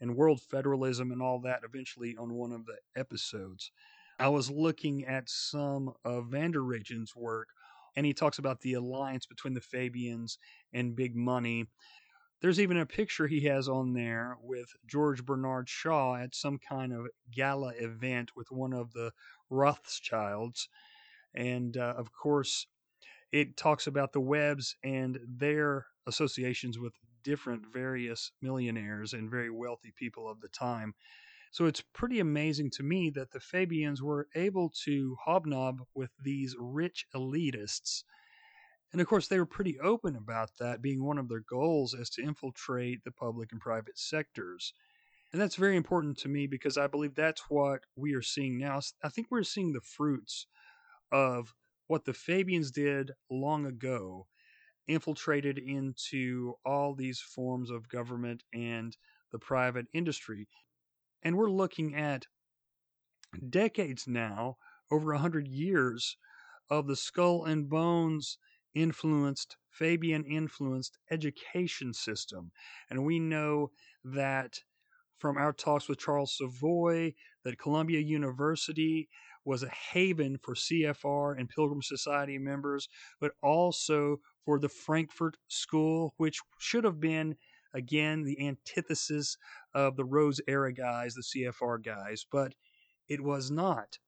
and world federalism and all that eventually on one of the episodes. I was looking at some of Vander Regen's work, and he talks about the alliance between the Fabians and big money. There's even a picture he has on there with George Bernard Shaw at some kind of gala event with one of the Rothschilds. And uh, of course, it talks about the Webbs and their associations with different various millionaires and very wealthy people of the time. So it's pretty amazing to me that the Fabians were able to hobnob with these rich elitists. And of course, they were pretty open about that being one of their goals as to infiltrate the public and private sectors. And that's very important to me because I believe that's what we are seeing now. I think we're seeing the fruits of what the Fabians did long ago, infiltrated into all these forms of government and the private industry. And we're looking at decades now, over a hundred years, of the skull and bones influenced, Fabian influenced education system. And we know that from our talks with Charles Savoie, that Columbia University was a haven for CFR and Pilgrim Society members, but also for the Frankfurt School, which should have been again, the antithesis of the Rhodes era guys, the CFR guys, but it was not.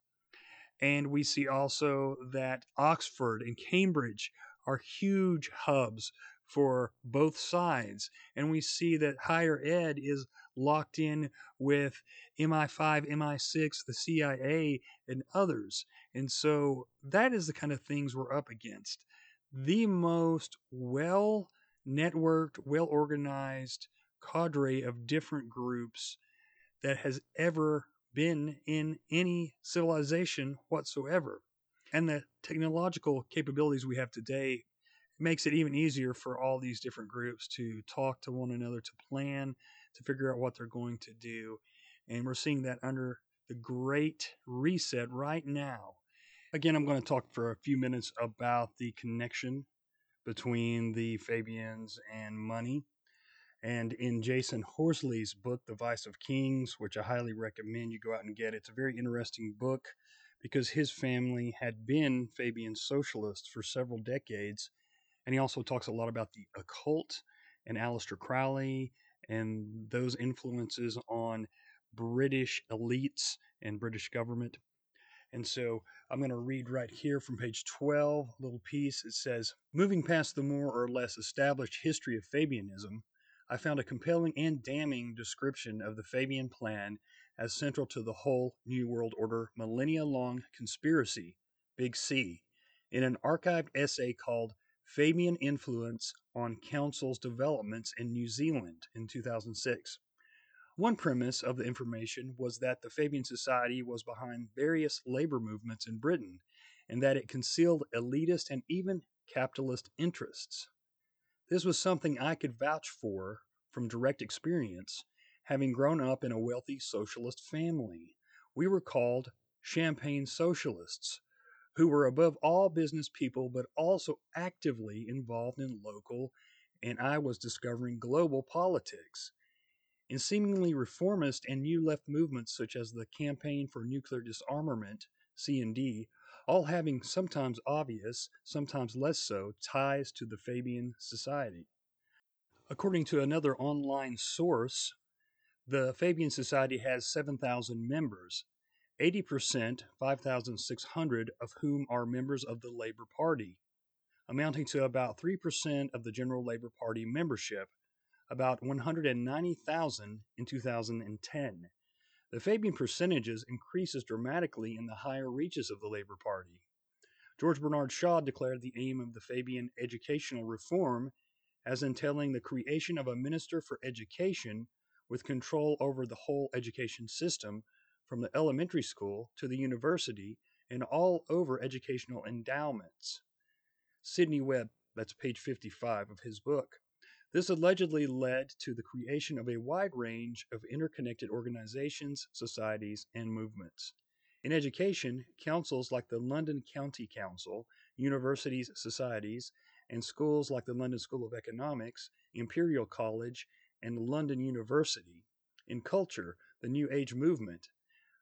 And we see also that Oxford and Cambridge are huge hubs for both sides. And we see that higher ed is locked in with MI5, MI6, the CIA, and others. And so that is the kind of things we're up against. The most well networked, well organized cadre of different groups that has ever been in any civilization whatsoever. And the technological capabilities we have today makes it even easier for all these different groups to talk to one another, to plan, to figure out what they're going to do. And we're seeing that under the great reset right now. Again, I'm going to talk for a few minutes about the connection between the Fabians and money. And in Jason Horsley's book, The Vice of Kings, which I highly recommend you go out and get, it's a very interesting book because his family had been Fabian socialists for several decades. And he also talks a lot about the occult and Aleister Crowley and those influences on British elites and British government. And so I'm going to read right here from page 12, a little piece. It says Moving past the more or less established history of Fabianism, I found a compelling and damning description of the Fabian plan as central to the whole New World Order millennia long conspiracy, Big C, in an archived essay called Fabian Influence on Council's Developments in New Zealand in 2006. One premise of the information was that the Fabian Society was behind various labor movements in Britain and that it concealed elitist and even capitalist interests. This was something I could vouch for from direct experience, having grown up in a wealthy socialist family. We were called champagne socialists, who were above all business people but also actively involved in local and I was discovering global politics in seemingly reformist and new left movements such as the Campaign for Nuclear Disarmament, CND, all having sometimes obvious, sometimes less so, ties to the Fabian Society. According to another online source, the Fabian Society has 7,000 members, 80%, 5,600 of whom are members of the Labor Party, amounting to about 3% of the general Labor Party membership, about 190,000 in 2010. The Fabian percentages increases dramatically in the higher reaches of the Labor Party. George Bernard Shaw declared the aim of the Fabian educational reform as entailing the creation of a minister for education with control over the whole education system from the elementary school to the university and all over educational endowments. Sidney Webb, that's page 55 of his book. This allegedly led to the creation of a wide range of interconnected organizations, societies, and movements. In education, councils like the London County Council, universities, societies, and schools like the London School of Economics, Imperial College, and London University. In culture, the New Age movement.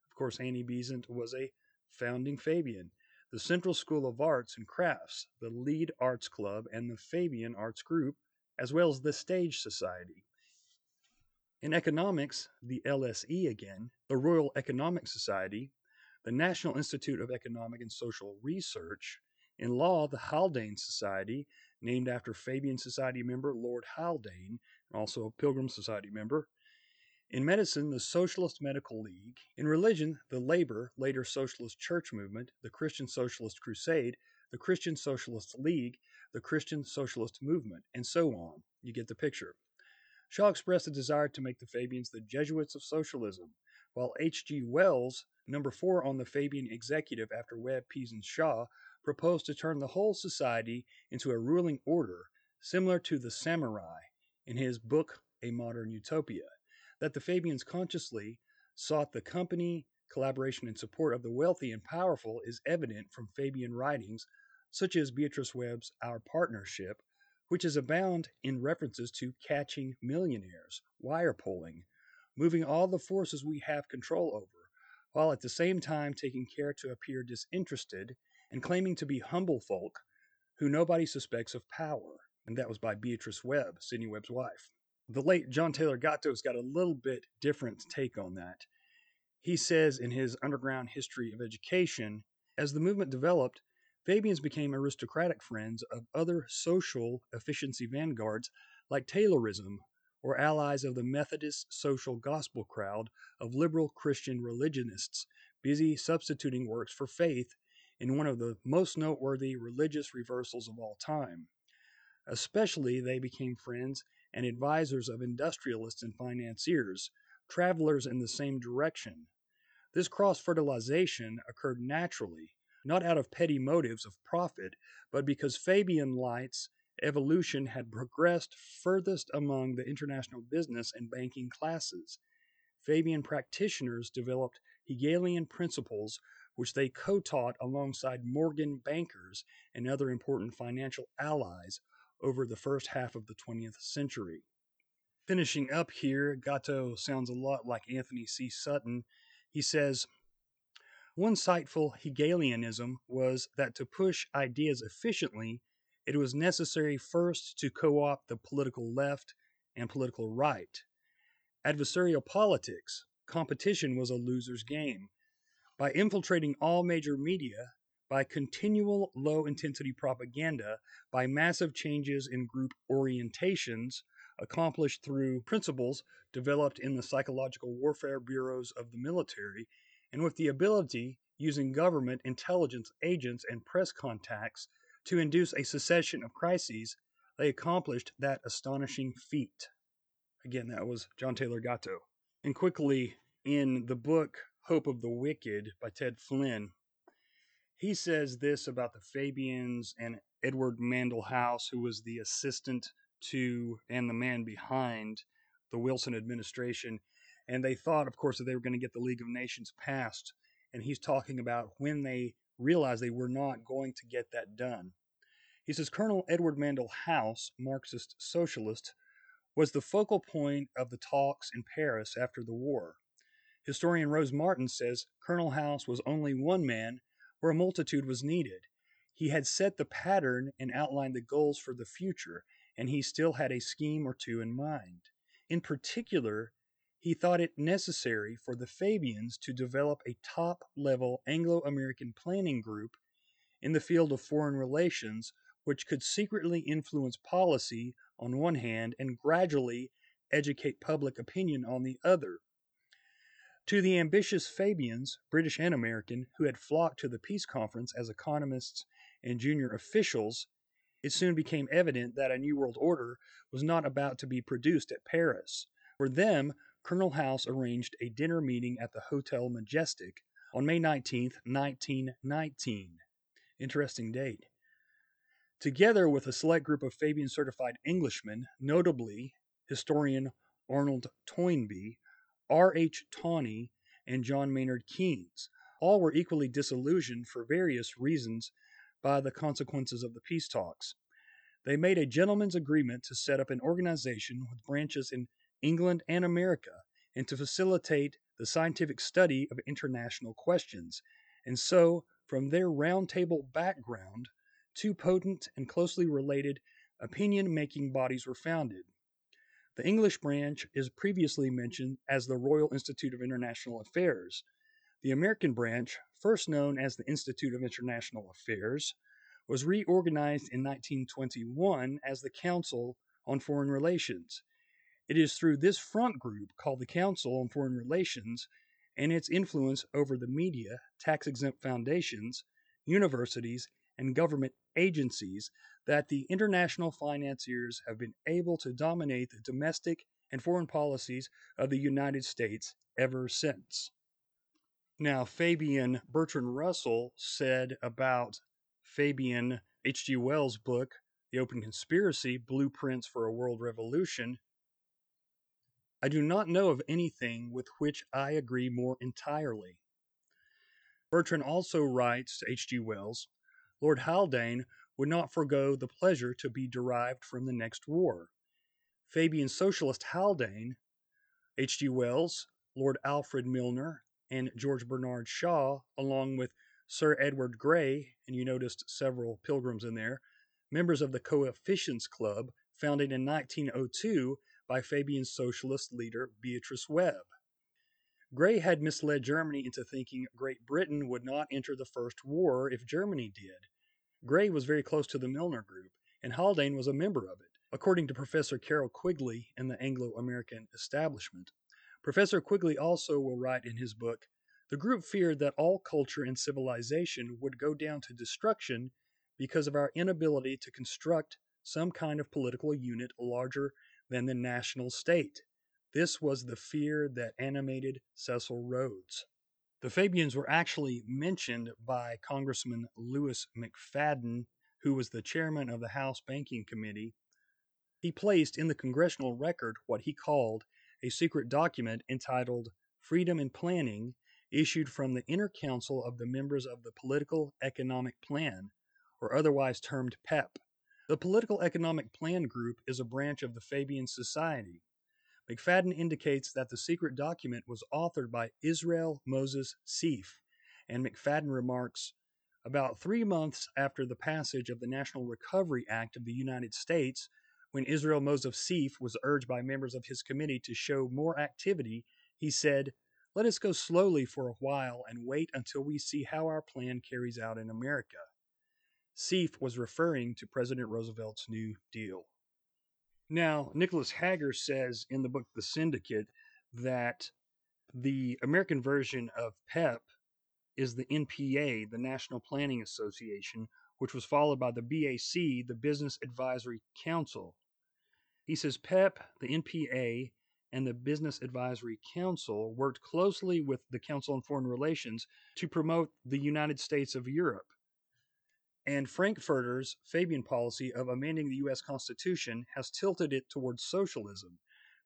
Of course, Annie Besant was a founding Fabian. The Central School of Arts and Crafts, the Leeds Arts Club, and the Fabian Arts Group, as well as the Stage Society. In economics, the LSE again, the Royal Economic Society, the National Institute of Economic and Social Research. In law, the Haldane Society, named after Fabian Society member Lord Haldane, also a Pilgrim Society member. In medicine, the Socialist Medical League. In religion, the Labor, later Socialist Church Movement, the Christian Socialist Crusade, the Christian Socialist League, the Christian Socialist Movement, and so on. You get the picture. Shaw expressed a desire to make the Fabians the Jesuits of socialism, while H.G. Wells, number four on the Fabian executive after Webb, Pease, and Shaw, proposed to turn the whole society into a ruling order similar to the samurai in his book A Modern Utopia, that the Fabians consciously sought the company, collaboration, and support of the wealthy and powerful is evident from Fabian writings such as Beatrice Webb's Our Partnership, which is abound in references to catching millionaires, wire pulling, moving all the forces we have control over, while at the same time taking care to appear disinterested and claiming to be humble folk who nobody suspects of power. And that was by Beatrice Webb, Sidney Webb's wife. The late John Taylor Gatto's got a little bit different take on that. He says in his Underground History of Education, as the movement developed, Fabians became aristocratic friends of other social efficiency vanguards like Taylorism or allies of the Methodist social gospel crowd of liberal Christian religionists busy substituting works for faith in one of the most noteworthy religious reversals of all time. Especially, they became friends and advisors of industrialists and financiers, travelers in the same direction. This cross fertilization occurred naturally, not out of petty motives of profit, but because Fabian Light's evolution had progressed furthest among the international business and banking classes. Fabian practitioners developed Hegelian principles which they co taught alongside Morgan bankers and other important financial allies over the first half of the 20th century. Finishing up here, Gatto sounds a lot like Anthony C. Sutton. He says, one sightful Hegelianism was that to push ideas efficiently, it was necessary first to co opt the political left and political right. Adversarial politics, competition was a loser's game, by infiltrating all major media, by continual low intensity propaganda, by massive changes in group orientations accomplished through principles developed in the psychological warfare bureaus of the military, and with the ability, using government intelligence agents and press contacts, to induce a succession of crises, they accomplished that astonishing feat. Again, that was John Taylor Gatto. And quickly, in the book Hope of the Wicked by Ted Flynn. He says this about the Fabians and Edward Mandell House, who was the assistant to and the man behind the Wilson administration. And they thought, of course, that they were going to get the League of Nations passed. And he's talking about when they realized they were not going to get that done. He says Colonel Edward Mandell House, Marxist socialist, was the focal point of the talks in Paris after the war. Historian Rose Martin says Colonel House was only one man where a multitude was needed. He had set the pattern and outlined the goals for the future, and he still had a scheme or two in mind. In particular, he thought it necessary for the Fabians to develop a top level Anglo American planning group in the field of foreign relations, which could secretly influence policy on one hand and gradually educate public opinion on the other. To the ambitious Fabians, British and American, who had flocked to the peace conference as economists and junior officials, it soon became evident that a New World Order was not about to be produced at Paris. For them, Colonel House arranged a dinner meeting at the Hotel Majestic on May 19, 1919. Interesting date. Together with a select group of Fabian certified Englishmen, notably historian Arnold Toynbee, R. H. Tawney, and John Maynard Keynes. All were equally disillusioned for various reasons by the consequences of the peace talks. They made a gentleman's agreement to set up an organization with branches in England and America and to facilitate the scientific study of international questions. And so, from their roundtable background, two potent and closely related opinion making bodies were founded. The English branch is previously mentioned as the Royal Institute of International Affairs. The American branch, first known as the Institute of International Affairs, was reorganized in 1921 as the Council on Foreign Relations. It is through this front group, called the Council on Foreign Relations, and its influence over the media, tax exempt foundations, universities, and government agencies that the international financiers have been able to dominate the domestic and foreign policies of the United States ever since. Now, Fabian Bertrand Russell said about Fabian H.G. Wells' book, The Open Conspiracy Blueprints for a World Revolution, I do not know of anything with which I agree more entirely. Bertrand also writes to H.G. Wells Lord Haldane would not forego the pleasure to be derived from the next war. Fabian Socialist Haldane, H.G. Wells, Lord Alfred Milner, and George Bernard Shaw, along with Sir Edward Grey, and you noticed several pilgrims in there, members of the Coefficients Club, founded in 1902 by Fabian socialist leader Beatrice Webb. Grey had misled Germany into thinking Great Britain would not enter the First War if Germany did. Grey was very close to the Milner Group, and Haldane was a member of it, according to Professor Carroll Quigley in the Anglo American Establishment. Professor Quigley also will write in his book The group feared that all culture and civilization would go down to destruction because of our inability to construct some kind of political unit larger than the national state. This was the fear that animated Cecil Rhodes. The Fabians were actually mentioned by Congressman Louis McFadden, who was the chairman of the House Banking Committee. He placed in the congressional record what he called a secret document entitled Freedom and Planning, issued from the inner council of the members of the Political Economic Plan, or otherwise termed PEP. The Political Economic Plan Group is a branch of the Fabian Society. McFadden indicates that the secret document was authored by Israel Moses Sieff, and McFadden remarks about three months after the passage of the National Recovery Act of the United States, when Israel Moses Sieff was urged by members of his committee to show more activity, he said, Let us go slowly for a while and wait until we see how our plan carries out in America. Sieff was referring to President Roosevelt's New Deal. Now, Nicholas Hagger says in the book The Syndicate that the American version of PEP is the NPA, the National Planning Association, which was followed by the BAC, the Business Advisory Council. He says PEP, the NPA, and the Business Advisory Council worked closely with the Council on Foreign Relations to promote the United States of Europe and Frankfurter's Fabian policy of amending the U.S. Constitution has tilted it towards socialism.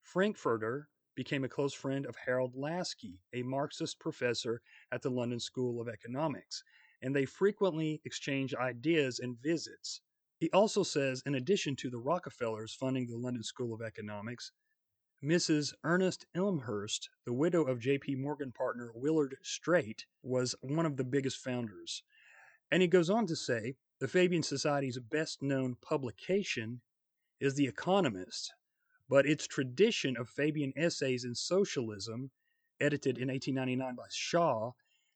Frankfurter became a close friend of Harold Laski, a Marxist professor at the London School of Economics, and they frequently exchange ideas and visits. He also says, in addition to the Rockefellers funding the London School of Economics, Mrs. Ernest Elmhirst, the widow of J.P. Morgan partner Willard Straight, was one of the biggest founders. And he goes on to say the Fabian Society's best known publication is The Economist, but its tradition of Fabian essays in socialism, edited in 1899 by Shaw,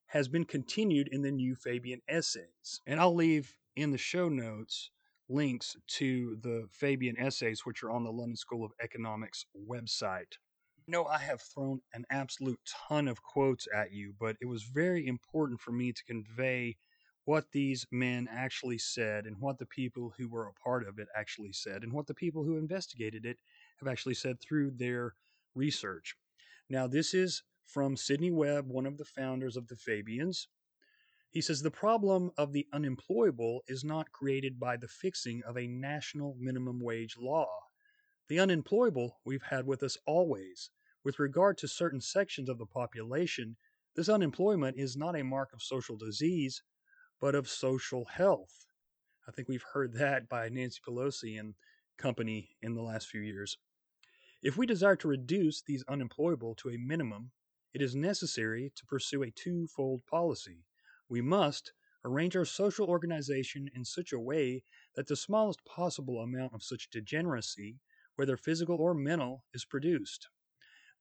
has been continued in the new Fabian essays. And I'll leave in the show notes links to the Fabian essays, which are on the London School of Economics website. No, I have thrown an absolute ton of quotes at you, but it was very important for me to convey what these men actually said and what the people who were a part of it actually said and what the people who investigated it have actually said through their research. Now, this is from Sidney Webb, one of the founders of the Fabians. He says the problem of the unemployable is not created by the fixing of a national minimum wage law. The unemployable we've had with us always. With regard to certain sections of the population, this unemployment is not a mark of social disease, but of social health. I think we've heard that by Nancy Pelosi and company in the last few years. If we desire to reduce these unemployable to a minimum, it is necessary to pursue a twofold policy. We must arrange our social organization in such a way that the smallest possible amount of such degeneracy, whether physical or mental, is produced.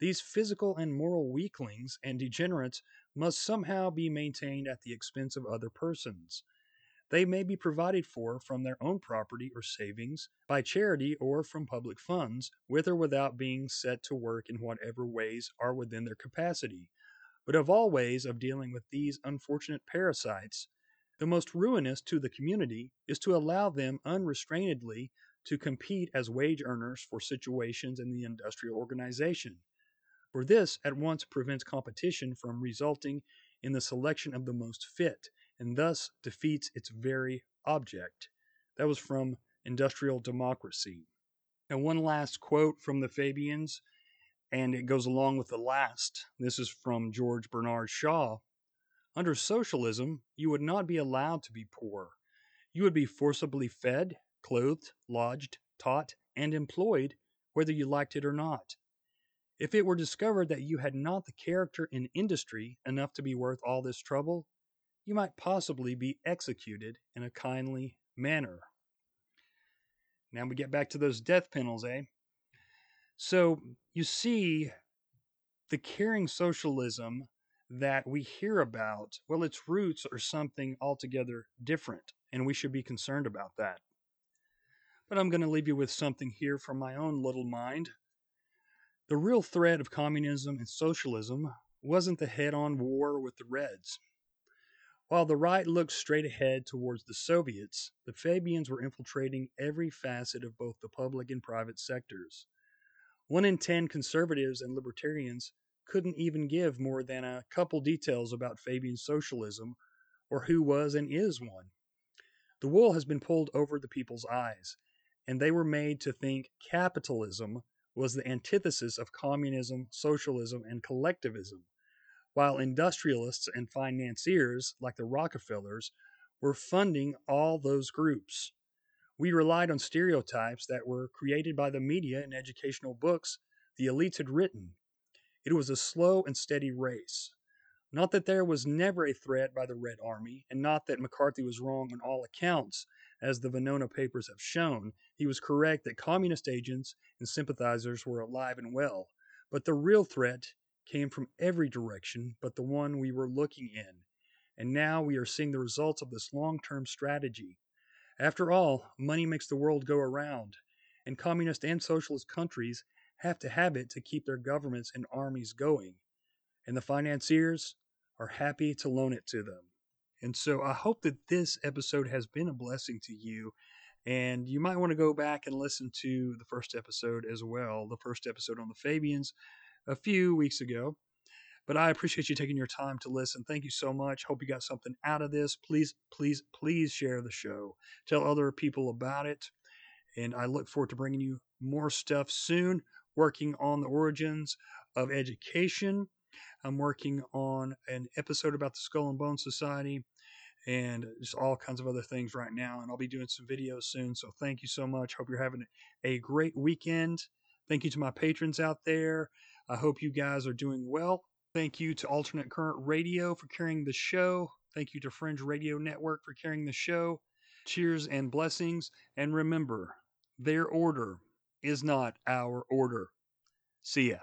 These physical and moral weaklings and degenerates must somehow be maintained at the expense of other persons. They may be provided for from their own property or savings, by charity or from public funds, with or without being set to work in whatever ways are within their capacity. But of all ways of dealing with these unfortunate parasites, the most ruinous to the community is to allow them unrestrainedly to compete as wage earners for situations in the industrial organization. For this at once prevents competition from resulting in the selection of the most fit and thus defeats its very object. That was from Industrial Democracy. And one last quote from the Fabians, and it goes along with the last. This is from George Bernard Shaw. Under socialism, you would not be allowed to be poor. You would be forcibly fed, clothed, lodged, taught, and employed, whether you liked it or not. If it were discovered that you had not the character and industry enough to be worth all this trouble, you might possibly be executed in a kindly manner. Now we get back to those death panels, eh? So you see, the caring socialism that we hear about, well, its roots are something altogether different, and we should be concerned about that. But I'm going to leave you with something here from my own little mind. The real threat of communism and socialism wasn't the head on war with the Reds. While the right looked straight ahead towards the Soviets, the Fabians were infiltrating every facet of both the public and private sectors. One in ten conservatives and libertarians couldn't even give more than a couple details about Fabian socialism or who was and is one. The wool has been pulled over the people's eyes, and they were made to think capitalism was the antithesis of communism, socialism, and collectivism while industrialists and financiers like the Rockefellers were funding all those groups. We relied on stereotypes that were created by the media and educational books the elites had written. It was a slow and steady race. Not that there was never a threat by the Red Army, and not that McCarthy was wrong on all accounts, as the Venona papers have shown. He was correct that communist agents and sympathizers were alive and well. But the real threat came from every direction but the one we were looking in. And now we are seeing the results of this long term strategy. After all, money makes the world go around, and communist and socialist countries have to have it to keep their governments and armies going. And the financiers are happy to loan it to them. And so I hope that this episode has been a blessing to you. And you might want to go back and listen to the first episode as well, the first episode on the Fabians, a few weeks ago. But I appreciate you taking your time to listen. Thank you so much. Hope you got something out of this. Please, please, please share the show. Tell other people about it. And I look forward to bringing you more stuff soon. Working on the origins of education. I'm working on an episode about the Skull and Bone Society and just all kinds of other things right now. And I'll be doing some videos soon. So thank you so much. Hope you're having a great weekend. Thank you to my patrons out there. I hope you guys are doing well. Thank you to Alternate Current Radio for carrying the show. Thank you to Fringe Radio Network for carrying the show. Cheers and blessings. And remember, their order is not our order. See ya.